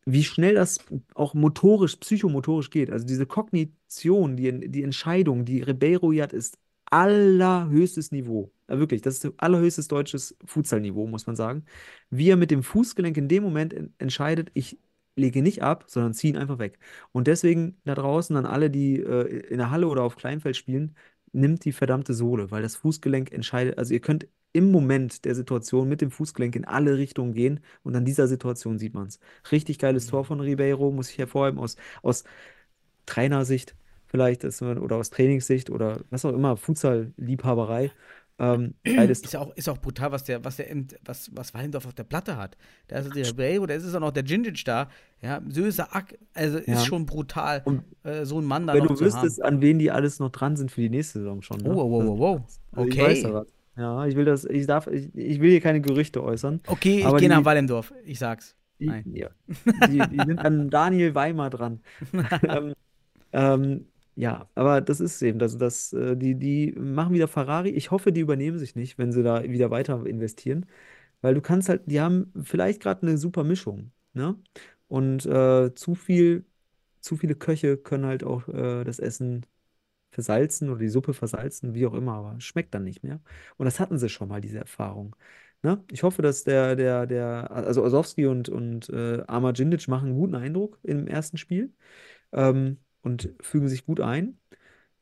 wie schnell das auch motorisch, psychomotorisch geht. Also diese Kognition, die, die Entscheidung, die Ribeiro hat, ist allerhöchstes Niveau. Ja, wirklich, das ist allerhöchstes deutsches Futsal-Niveau, muss man sagen. Wie er mit dem Fußgelenk in dem Moment en entscheidet, ich lege nicht ab, sondern ziehe ihn einfach weg. Und deswegen da draußen an alle, die äh, in der Halle oder auf Kleinfeld spielen, nimmt die verdammte Sohle, weil das Fußgelenk entscheidet, also ihr könnt im Moment der Situation mit dem Fußgelenk in alle Richtungen gehen und an dieser Situation sieht man es. Richtig geiles Tor von Ribeiro, muss ich hervorheben, aus, aus Trainersicht vielleicht ist, oder aus Trainingssicht oder was auch immer, Futsal-Liebhaberei. Ähm, Ist ja auch, ist auch brutal, was der, was der, was, was Wallendorf auf der Platte hat. Da ist der Ribeiro, da ist es auch noch der Gingic da. Ja, Söse Ack, also Ja. ist schon brutal, Und äh, so einen Mann da Wenn du wüsstest, an wen die alles noch dran sind für die nächste Saison schon. Ne? haben. Oh, wow, wow, wow, wow. Also ich weiß. Ja, ich will das, ich darf, ich, ich will hier keine Gerüchte äußern. Okay, ich gehe nach Wallendorf, ich sag's. Die, Nein. ja, die, die sind an Daniel Weimar dran. ähm, ähm, ja, aber das ist eben, also das, äh, die, die machen wieder Ferrari. Ich hoffe, die übernehmen sich nicht, wenn sie da wieder weiter investieren. Weil du kannst halt, die haben vielleicht gerade eine super Mischung, ne? Und äh, zu viel, zu viele Köche können halt auch äh, das Essen versalzen oder die Suppe versalzen, wie auch immer, aber schmeckt dann nicht mehr. Und das hatten sie schon mal, diese Erfahrung. Ne? Ich hoffe, dass der, der, der, also Osowski und, und äh, Amar Djindjic machen einen guten Eindruck im ersten Spiel ähm, und fügen sich gut ein.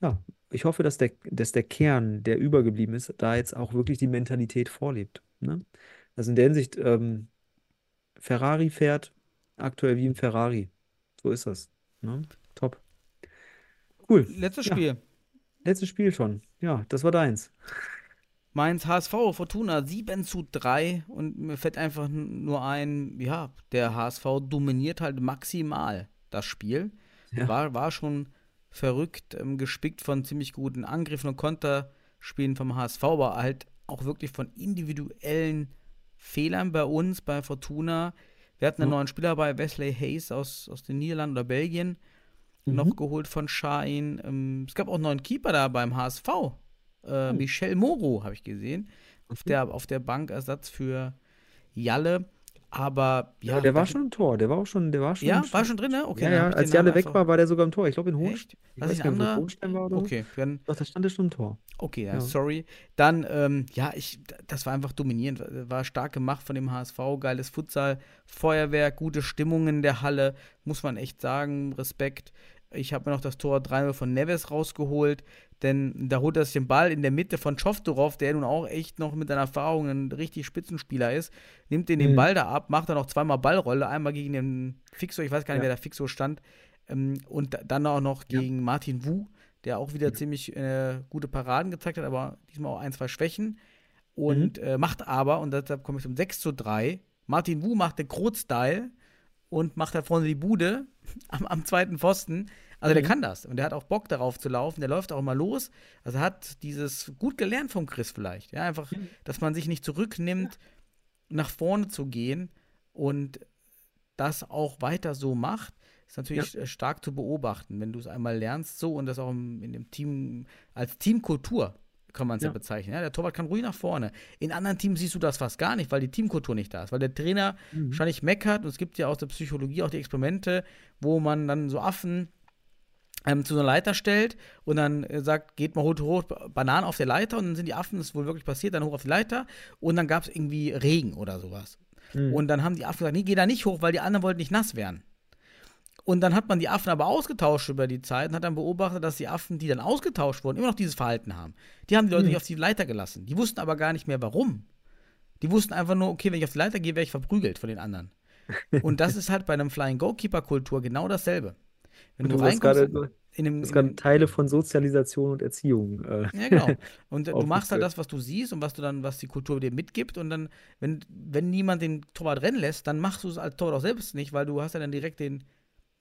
Ja, ich hoffe, dass der, dass der Kern, der übergeblieben ist, da jetzt auch wirklich die Mentalität vorlebt. Ne? Also in der Hinsicht, ähm, Ferrari fährt aktuell wie ein Ferrari. So ist das. Ne? Top. Cool. Letztes Ja, Spiel. letztes Spiel schon. Ja, das war deins. Mainz HSV, Fortuna 7 zu 3 und mir fällt einfach nur ein, ja, der HSV dominiert halt maximal das Spiel. Ja. War, war schon verrückt, ähm, gespickt von ziemlich guten Angriffen und Konterspielen vom HSV, aber halt auch wirklich von individuellen Fehlern bei uns, bei Fortuna. Wir hatten einen Ja. neuen Spieler bei Wesley Hayes aus, aus den Niederlanden oder Belgien, Mhm. noch geholt von Schein. Ähm, es gab auch einen neuen Keeper da beim HSV. Äh, Oh. Michel Moro habe ich gesehen. Auf der, auf der Bank Ersatz für Jalle. Aber ja, Ja, der war schon im Tor. Der war auch schon, der war schon. Ja, war schon drin, ne? Okay, ja, ja. Als Namen Jalle weg war, war der sogar im Tor. Ich glaube in Hohenstein. Echt? Ich Was weiß nicht? Hohenstein war oder. Okay, dann, Doch, da stand er schon im Tor. okay, ja, Ja. sorry. Dann, ähm, ja, ich, das war einfach dominierend. War stark gemacht von dem HSV. Geiles Futsal, Feuerwerk, gute Stimmung in der Halle. Muss man echt sagen. Respekt. Ich habe mir noch das Tor 3 von Neves rausgeholt, denn da holt er sich den Ball in der Mitte von Schoftorov, der nun auch echt noch mit seiner Erfahrung ein richtig Spitzenspieler ist, nimmt den den Mhm. Ball da ab, macht dann noch zweimal Ballrolle, einmal gegen den Fixo, ich weiß gar nicht, Ja. wer da Fixo stand, ähm, und dann auch noch Ja. gegen Martin Wu, der auch wieder ziemlich äh, gute Paraden gezeigt hat, aber diesmal auch ein, zwei Schwächen. Und Mhm. äh, macht aber, und deshalb komme ich zum 6 zu 3, Martin Wu macht den Krot-Style und macht da vorne die Bude am, am zweiten Pfosten. Also der Mhm. kann das und der hat auch Bock darauf zu laufen, der läuft auch mal los. Also er hat dieses gut gelernt vom Chris vielleicht. Ja, einfach, Mhm. dass man sich nicht zurücknimmt, nach vorne zu gehen und das auch weiter so macht, ist natürlich äh, stark zu beobachten, wenn du es einmal lernst so und das auch in dem Team als Teamkultur kann man es ja. Ja. bezeichnen. Ja, der Torwart kann ruhig nach vorne. In anderen Teams siehst du das fast gar nicht, weil die Teamkultur nicht da ist, weil der Trainer Mhm. wahrscheinlich meckert und es gibt ja aus der Psychologie auch die Experimente, wo man dann so Affen ähm, zu einer Leiter stellt und dann äh, sagt, geht mal hoch, hoch Bananen auf der Leiter und dann sind die Affen, das ist wohl wirklich passiert, dann hoch auf die Leiter und dann gab es irgendwie Regen oder sowas. Mhm. Und dann haben die Affen gesagt, nee, geh da nicht hoch, weil die anderen wollten nicht nass werden. Und dann hat man die Affen aber ausgetauscht über die Zeit und hat dann beobachtet, dass die Affen, die dann ausgetauscht wurden, immer noch dieses Verhalten haben. Die haben die Leute Mhm. nicht auf die Leiter gelassen. Die wussten aber gar nicht mehr, warum. Die wussten einfach nur, okay, wenn ich auf die Leiter gehe, werde ich verprügelt von den anderen. Und das ist halt bei einem Flying Goalkeeper-Kultur genau dasselbe. Wenn du, Du reinkommst in in gerade dem Teile von Sozialisation und Erziehung. Äh, ja, genau. Und du machst halt das, was du siehst und was du dann, was die Kultur dir mitgibt. Und dann, wenn, wenn niemand den Torwart rennen lässt, dann machst du es als Torwart auch selbst nicht, weil du hast ja dann direkt den,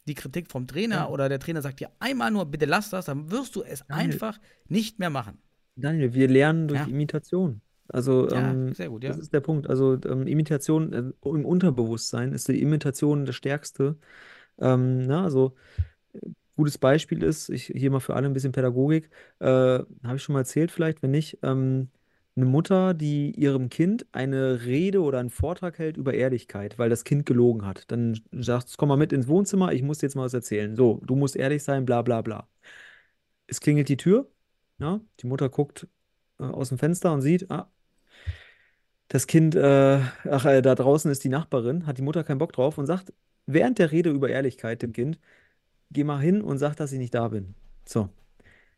die Kritik vom Trainer Ja. oder der Trainer sagt dir einmal nur, bitte lass das, dann wirst du es Daniel. einfach nicht mehr machen. Daniel, wir lernen durch Ja. Imitation. Also, ähm, sehr gut, ja. das ist der Punkt. Also, ähm, Imitation äh, im Unterbewusstsein ist die Imitation das Stärkste. Ähm, na, also, äh, gutes Beispiel ist, ich hier mal für alle ein bisschen Pädagogik, äh, habe ich schon mal erzählt, vielleicht, wenn nicht, ähm, eine Mutter, die ihrem Kind eine Rede oder einen Vortrag hält über Ehrlichkeit, weil das Kind gelogen hat. Dann sagt es, komm mal mit ins Wohnzimmer, ich muss dir jetzt mal was erzählen. So, du musst ehrlich sein, bla bla bla. Es klingelt die Tür, ja, die Mutter guckt äh, aus dem Fenster und sieht, ah, das Kind, äh, ach, äh, da draußen ist die Nachbarin, hat die Mutter keinen Bock drauf und sagt während der Rede über Ehrlichkeit dem Kind, geh mal hin und sag, dass ich nicht da bin. So,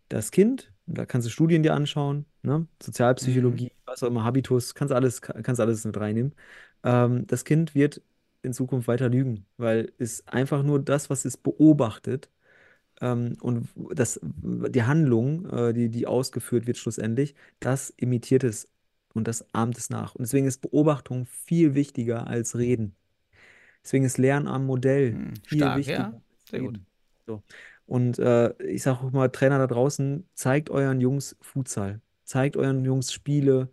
das Kind, da kannst du Studien dir anschauen, ne? Sozialpsychologie, was auch immer, Habitus, kannst alles, kannst alles mit reinnehmen. Ähm, das Kind wird in Zukunft weiter lügen, weil es einfach nur das, was es beobachtet, ähm, und das, die Handlung, äh, die, die ausgeführt wird schlussendlich, das imitiert es und das ahmt es nach. Und deswegen ist Beobachtung viel wichtiger als Reden. Deswegen ist Lernen am Modell Hm, viel stark, wichtiger ja. Sehr gut. So. Und äh, ich sage auch mal, Trainer da draußen, zeigt euren Jungs Futsal. Zeigt euren Jungs Spiele.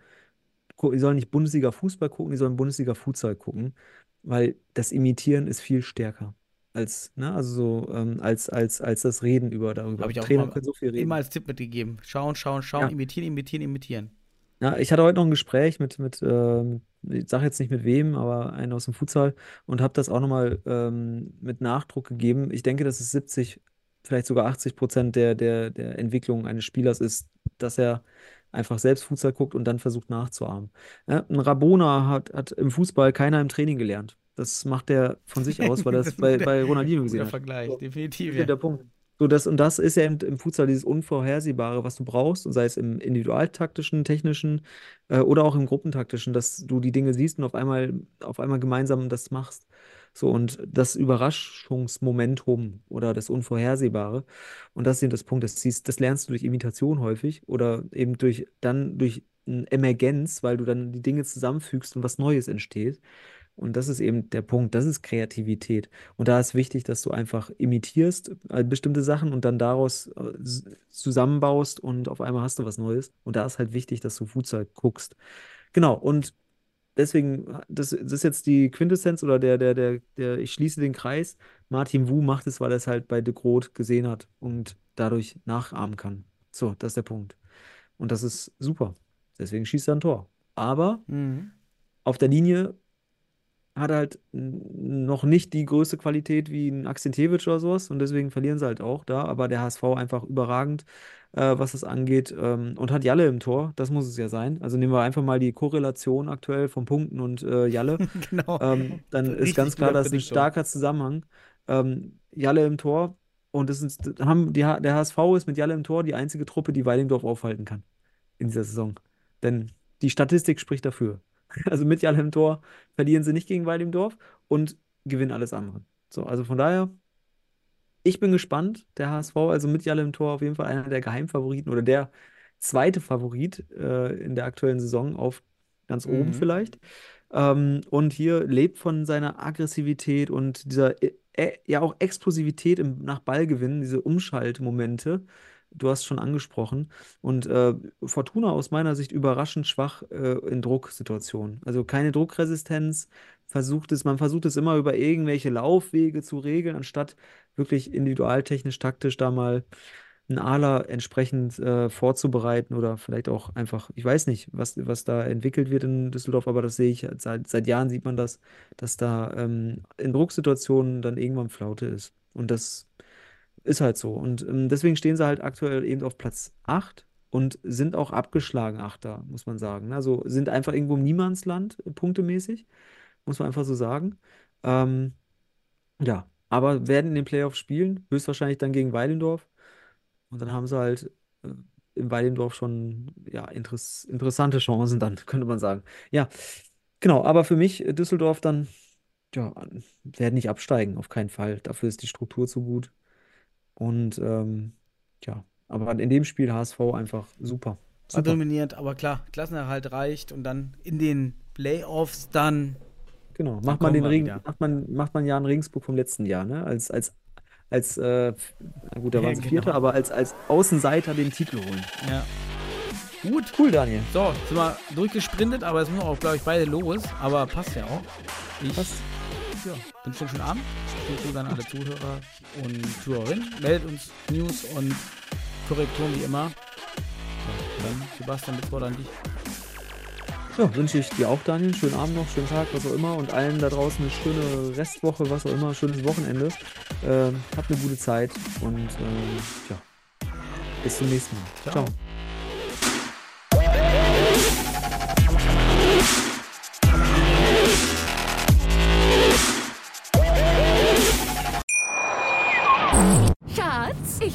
Die sollen nicht Bundesliga Fußball gucken, die sollen Bundesliga Futsal gucken, weil das Imitieren ist viel stärker als, ne, also so, ähm, als, als, als das Reden über darüber. Habe ich auch Trainer mal können so viel reden. immer als Tipp mitgegeben. Schauen, schauen, schauen, Ja. imitieren, imitieren, imitieren. Ja, ich hatte heute noch ein Gespräch mit, mit ähm, ich sage jetzt nicht mit wem, aber einen aus dem Futsal und habe das auch nochmal ähm, mit Nachdruck gegeben. Ich denke, dass es 70, vielleicht sogar 80 Prozent der, der, der Entwicklung eines Spielers ist, dass er einfach selbst Futsal guckt und dann versucht nachzuahmen. Ja, ein Rabona hat, hat im Fußball keiner im Training gelernt. Das macht er von sich aus, weil das bei, bei Ronaldinho gesehen hat. Vergleich, So. definitiv. Ja der Punkt. So, das, und das ist ja im, im Futsal dieses Unvorhersehbare, was du brauchst, und sei es im individualtaktischen, technischen äh, oder auch im gruppentaktischen, dass du die Dinge siehst und auf einmal, auf einmal gemeinsam das machst. So, und das Überraschungsmomentum oder das Unvorhersehbare, und das ist eben das Punkt, das, siehst, das lernst du durch Imitation häufig oder eben durch dann durch eine Emergenz, weil du dann die Dinge zusammenfügst und was Neues entsteht. Und das ist eben der Punkt, das ist Kreativität. Und da ist wichtig, dass du einfach imitierst äh, bestimmte Sachen und dann daraus äh, zusammenbaust und auf einmal hast du was Neues. Und da ist halt wichtig, dass du Futsal guckst. Genau, und deswegen, das, das ist jetzt die Quintessenz oder der, der, der, der, ich schließe den Kreis. Martin Wu macht es, weil er es halt bei De Groot gesehen hat und dadurch nachahmen kann. So, das ist der Punkt. Und das ist super. Deswegen schießt er ein Tor. Aber Mhm. auf der Linie hat halt noch nicht die größte Qualität wie ein Akzentewitsch oder sowas und deswegen verlieren sie halt auch da. Aber der HSV einfach überragend, äh, was das angeht ähm, und hat Jalle im Tor, das muss es ja sein. Also nehmen wir einfach mal die Korrelation aktuell von Punkten und äh, Jalle. Genau. Ähm, dann ist Richtig ganz klar, guter das ist ein starker Zusammenhang. Ähm, Jalle im Tor und das ist, haben die, der HSV ist mit Jalle im Tor die einzige Truppe, die Weilendorf aufhalten kann in dieser Saison. Denn die Statistik spricht dafür. Also mit Jalle im Tor verlieren sie nicht gegen Weilendorf und gewinnen alles andere. So, also von daher, ich bin gespannt. Der HSV, also mit Jalle im Tor, auf jeden Fall einer der Geheimfavoriten oder der zweite Favorit äh, in der aktuellen Saison auf ganz oben Mhm. vielleicht. Ähm, und hier lebt von seiner Aggressivität und dieser äh, äh, ja auch Explosivität im, nach Ballgewinn, diese Umschaltmomente. Du hast schon angesprochen. Und äh, Fortuna aus meiner Sicht überraschend schwach äh, in Drucksituationen. Also keine Druckresistenz. Versucht es, man versucht es immer über irgendwelche Laufwege zu regeln, anstatt wirklich individualtechnisch, taktisch da mal einen Ala entsprechend äh, vorzubereiten oder vielleicht auch einfach, ich weiß nicht, was, was da entwickelt wird in Düsseldorf, aber das sehe ich seit, seit Jahren sieht man das, dass da ähm, in Drucksituationen dann irgendwann Flaute ist. Und das ist halt so. Und ähm, deswegen stehen sie halt aktuell eben auf Platz 8 und sind auch abgeschlagen Achter, muss man sagen. Also sind einfach irgendwo im Niemandsland, äh, punktemäßig, muss man einfach so sagen. Ähm, ja, aber werden in den Playoffs spielen, höchstwahrscheinlich dann gegen Weilendorf. Und dann haben sie halt äh, in Weilendorf schon ja, interess interessante Chancen dann, könnte man sagen. Ja, genau, aber für mich äh, Düsseldorf dann, ja, werden nicht absteigen, auf keinen Fall. Dafür ist die Struktur zu gut. Und ähm, ja, aber in dem Spiel HSV einfach super. Super. dominiert, aber klar, Klassenerhalt reicht und dann in den Playoffs dann. Genau. Macht man den Regen, macht man, macht man Jan Regensburg vom letzten Jahr, ne? Als, als, als äh, gut, da waren sie genau. Vierter, aber als, als Außenseiter den Titel holen. Ja. Gut. Cool, Daniel. So, sind wir durchgesprintet, aber jetzt müssen auch, glaube ich, beide los. Aber passt ja auch. Ich Passt. Ja, wünsche einen schönen Abend. Vielen Dank an alle Zuhörer und Zuhörerinnen. Meldet uns News und Korrekturen wie immer. Ja, dann, Sebastian, das Wort an dich. Ja, wünsche ich dir auch, Daniel. Schönen Abend noch, schönen Tag, was auch immer. Und allen da draußen eine schöne Restwoche, was auch immer, schönes Wochenende. Ähm, habt eine gute Zeit und ähm, ja, bis zum nächsten Mal. Ciao. Ciao.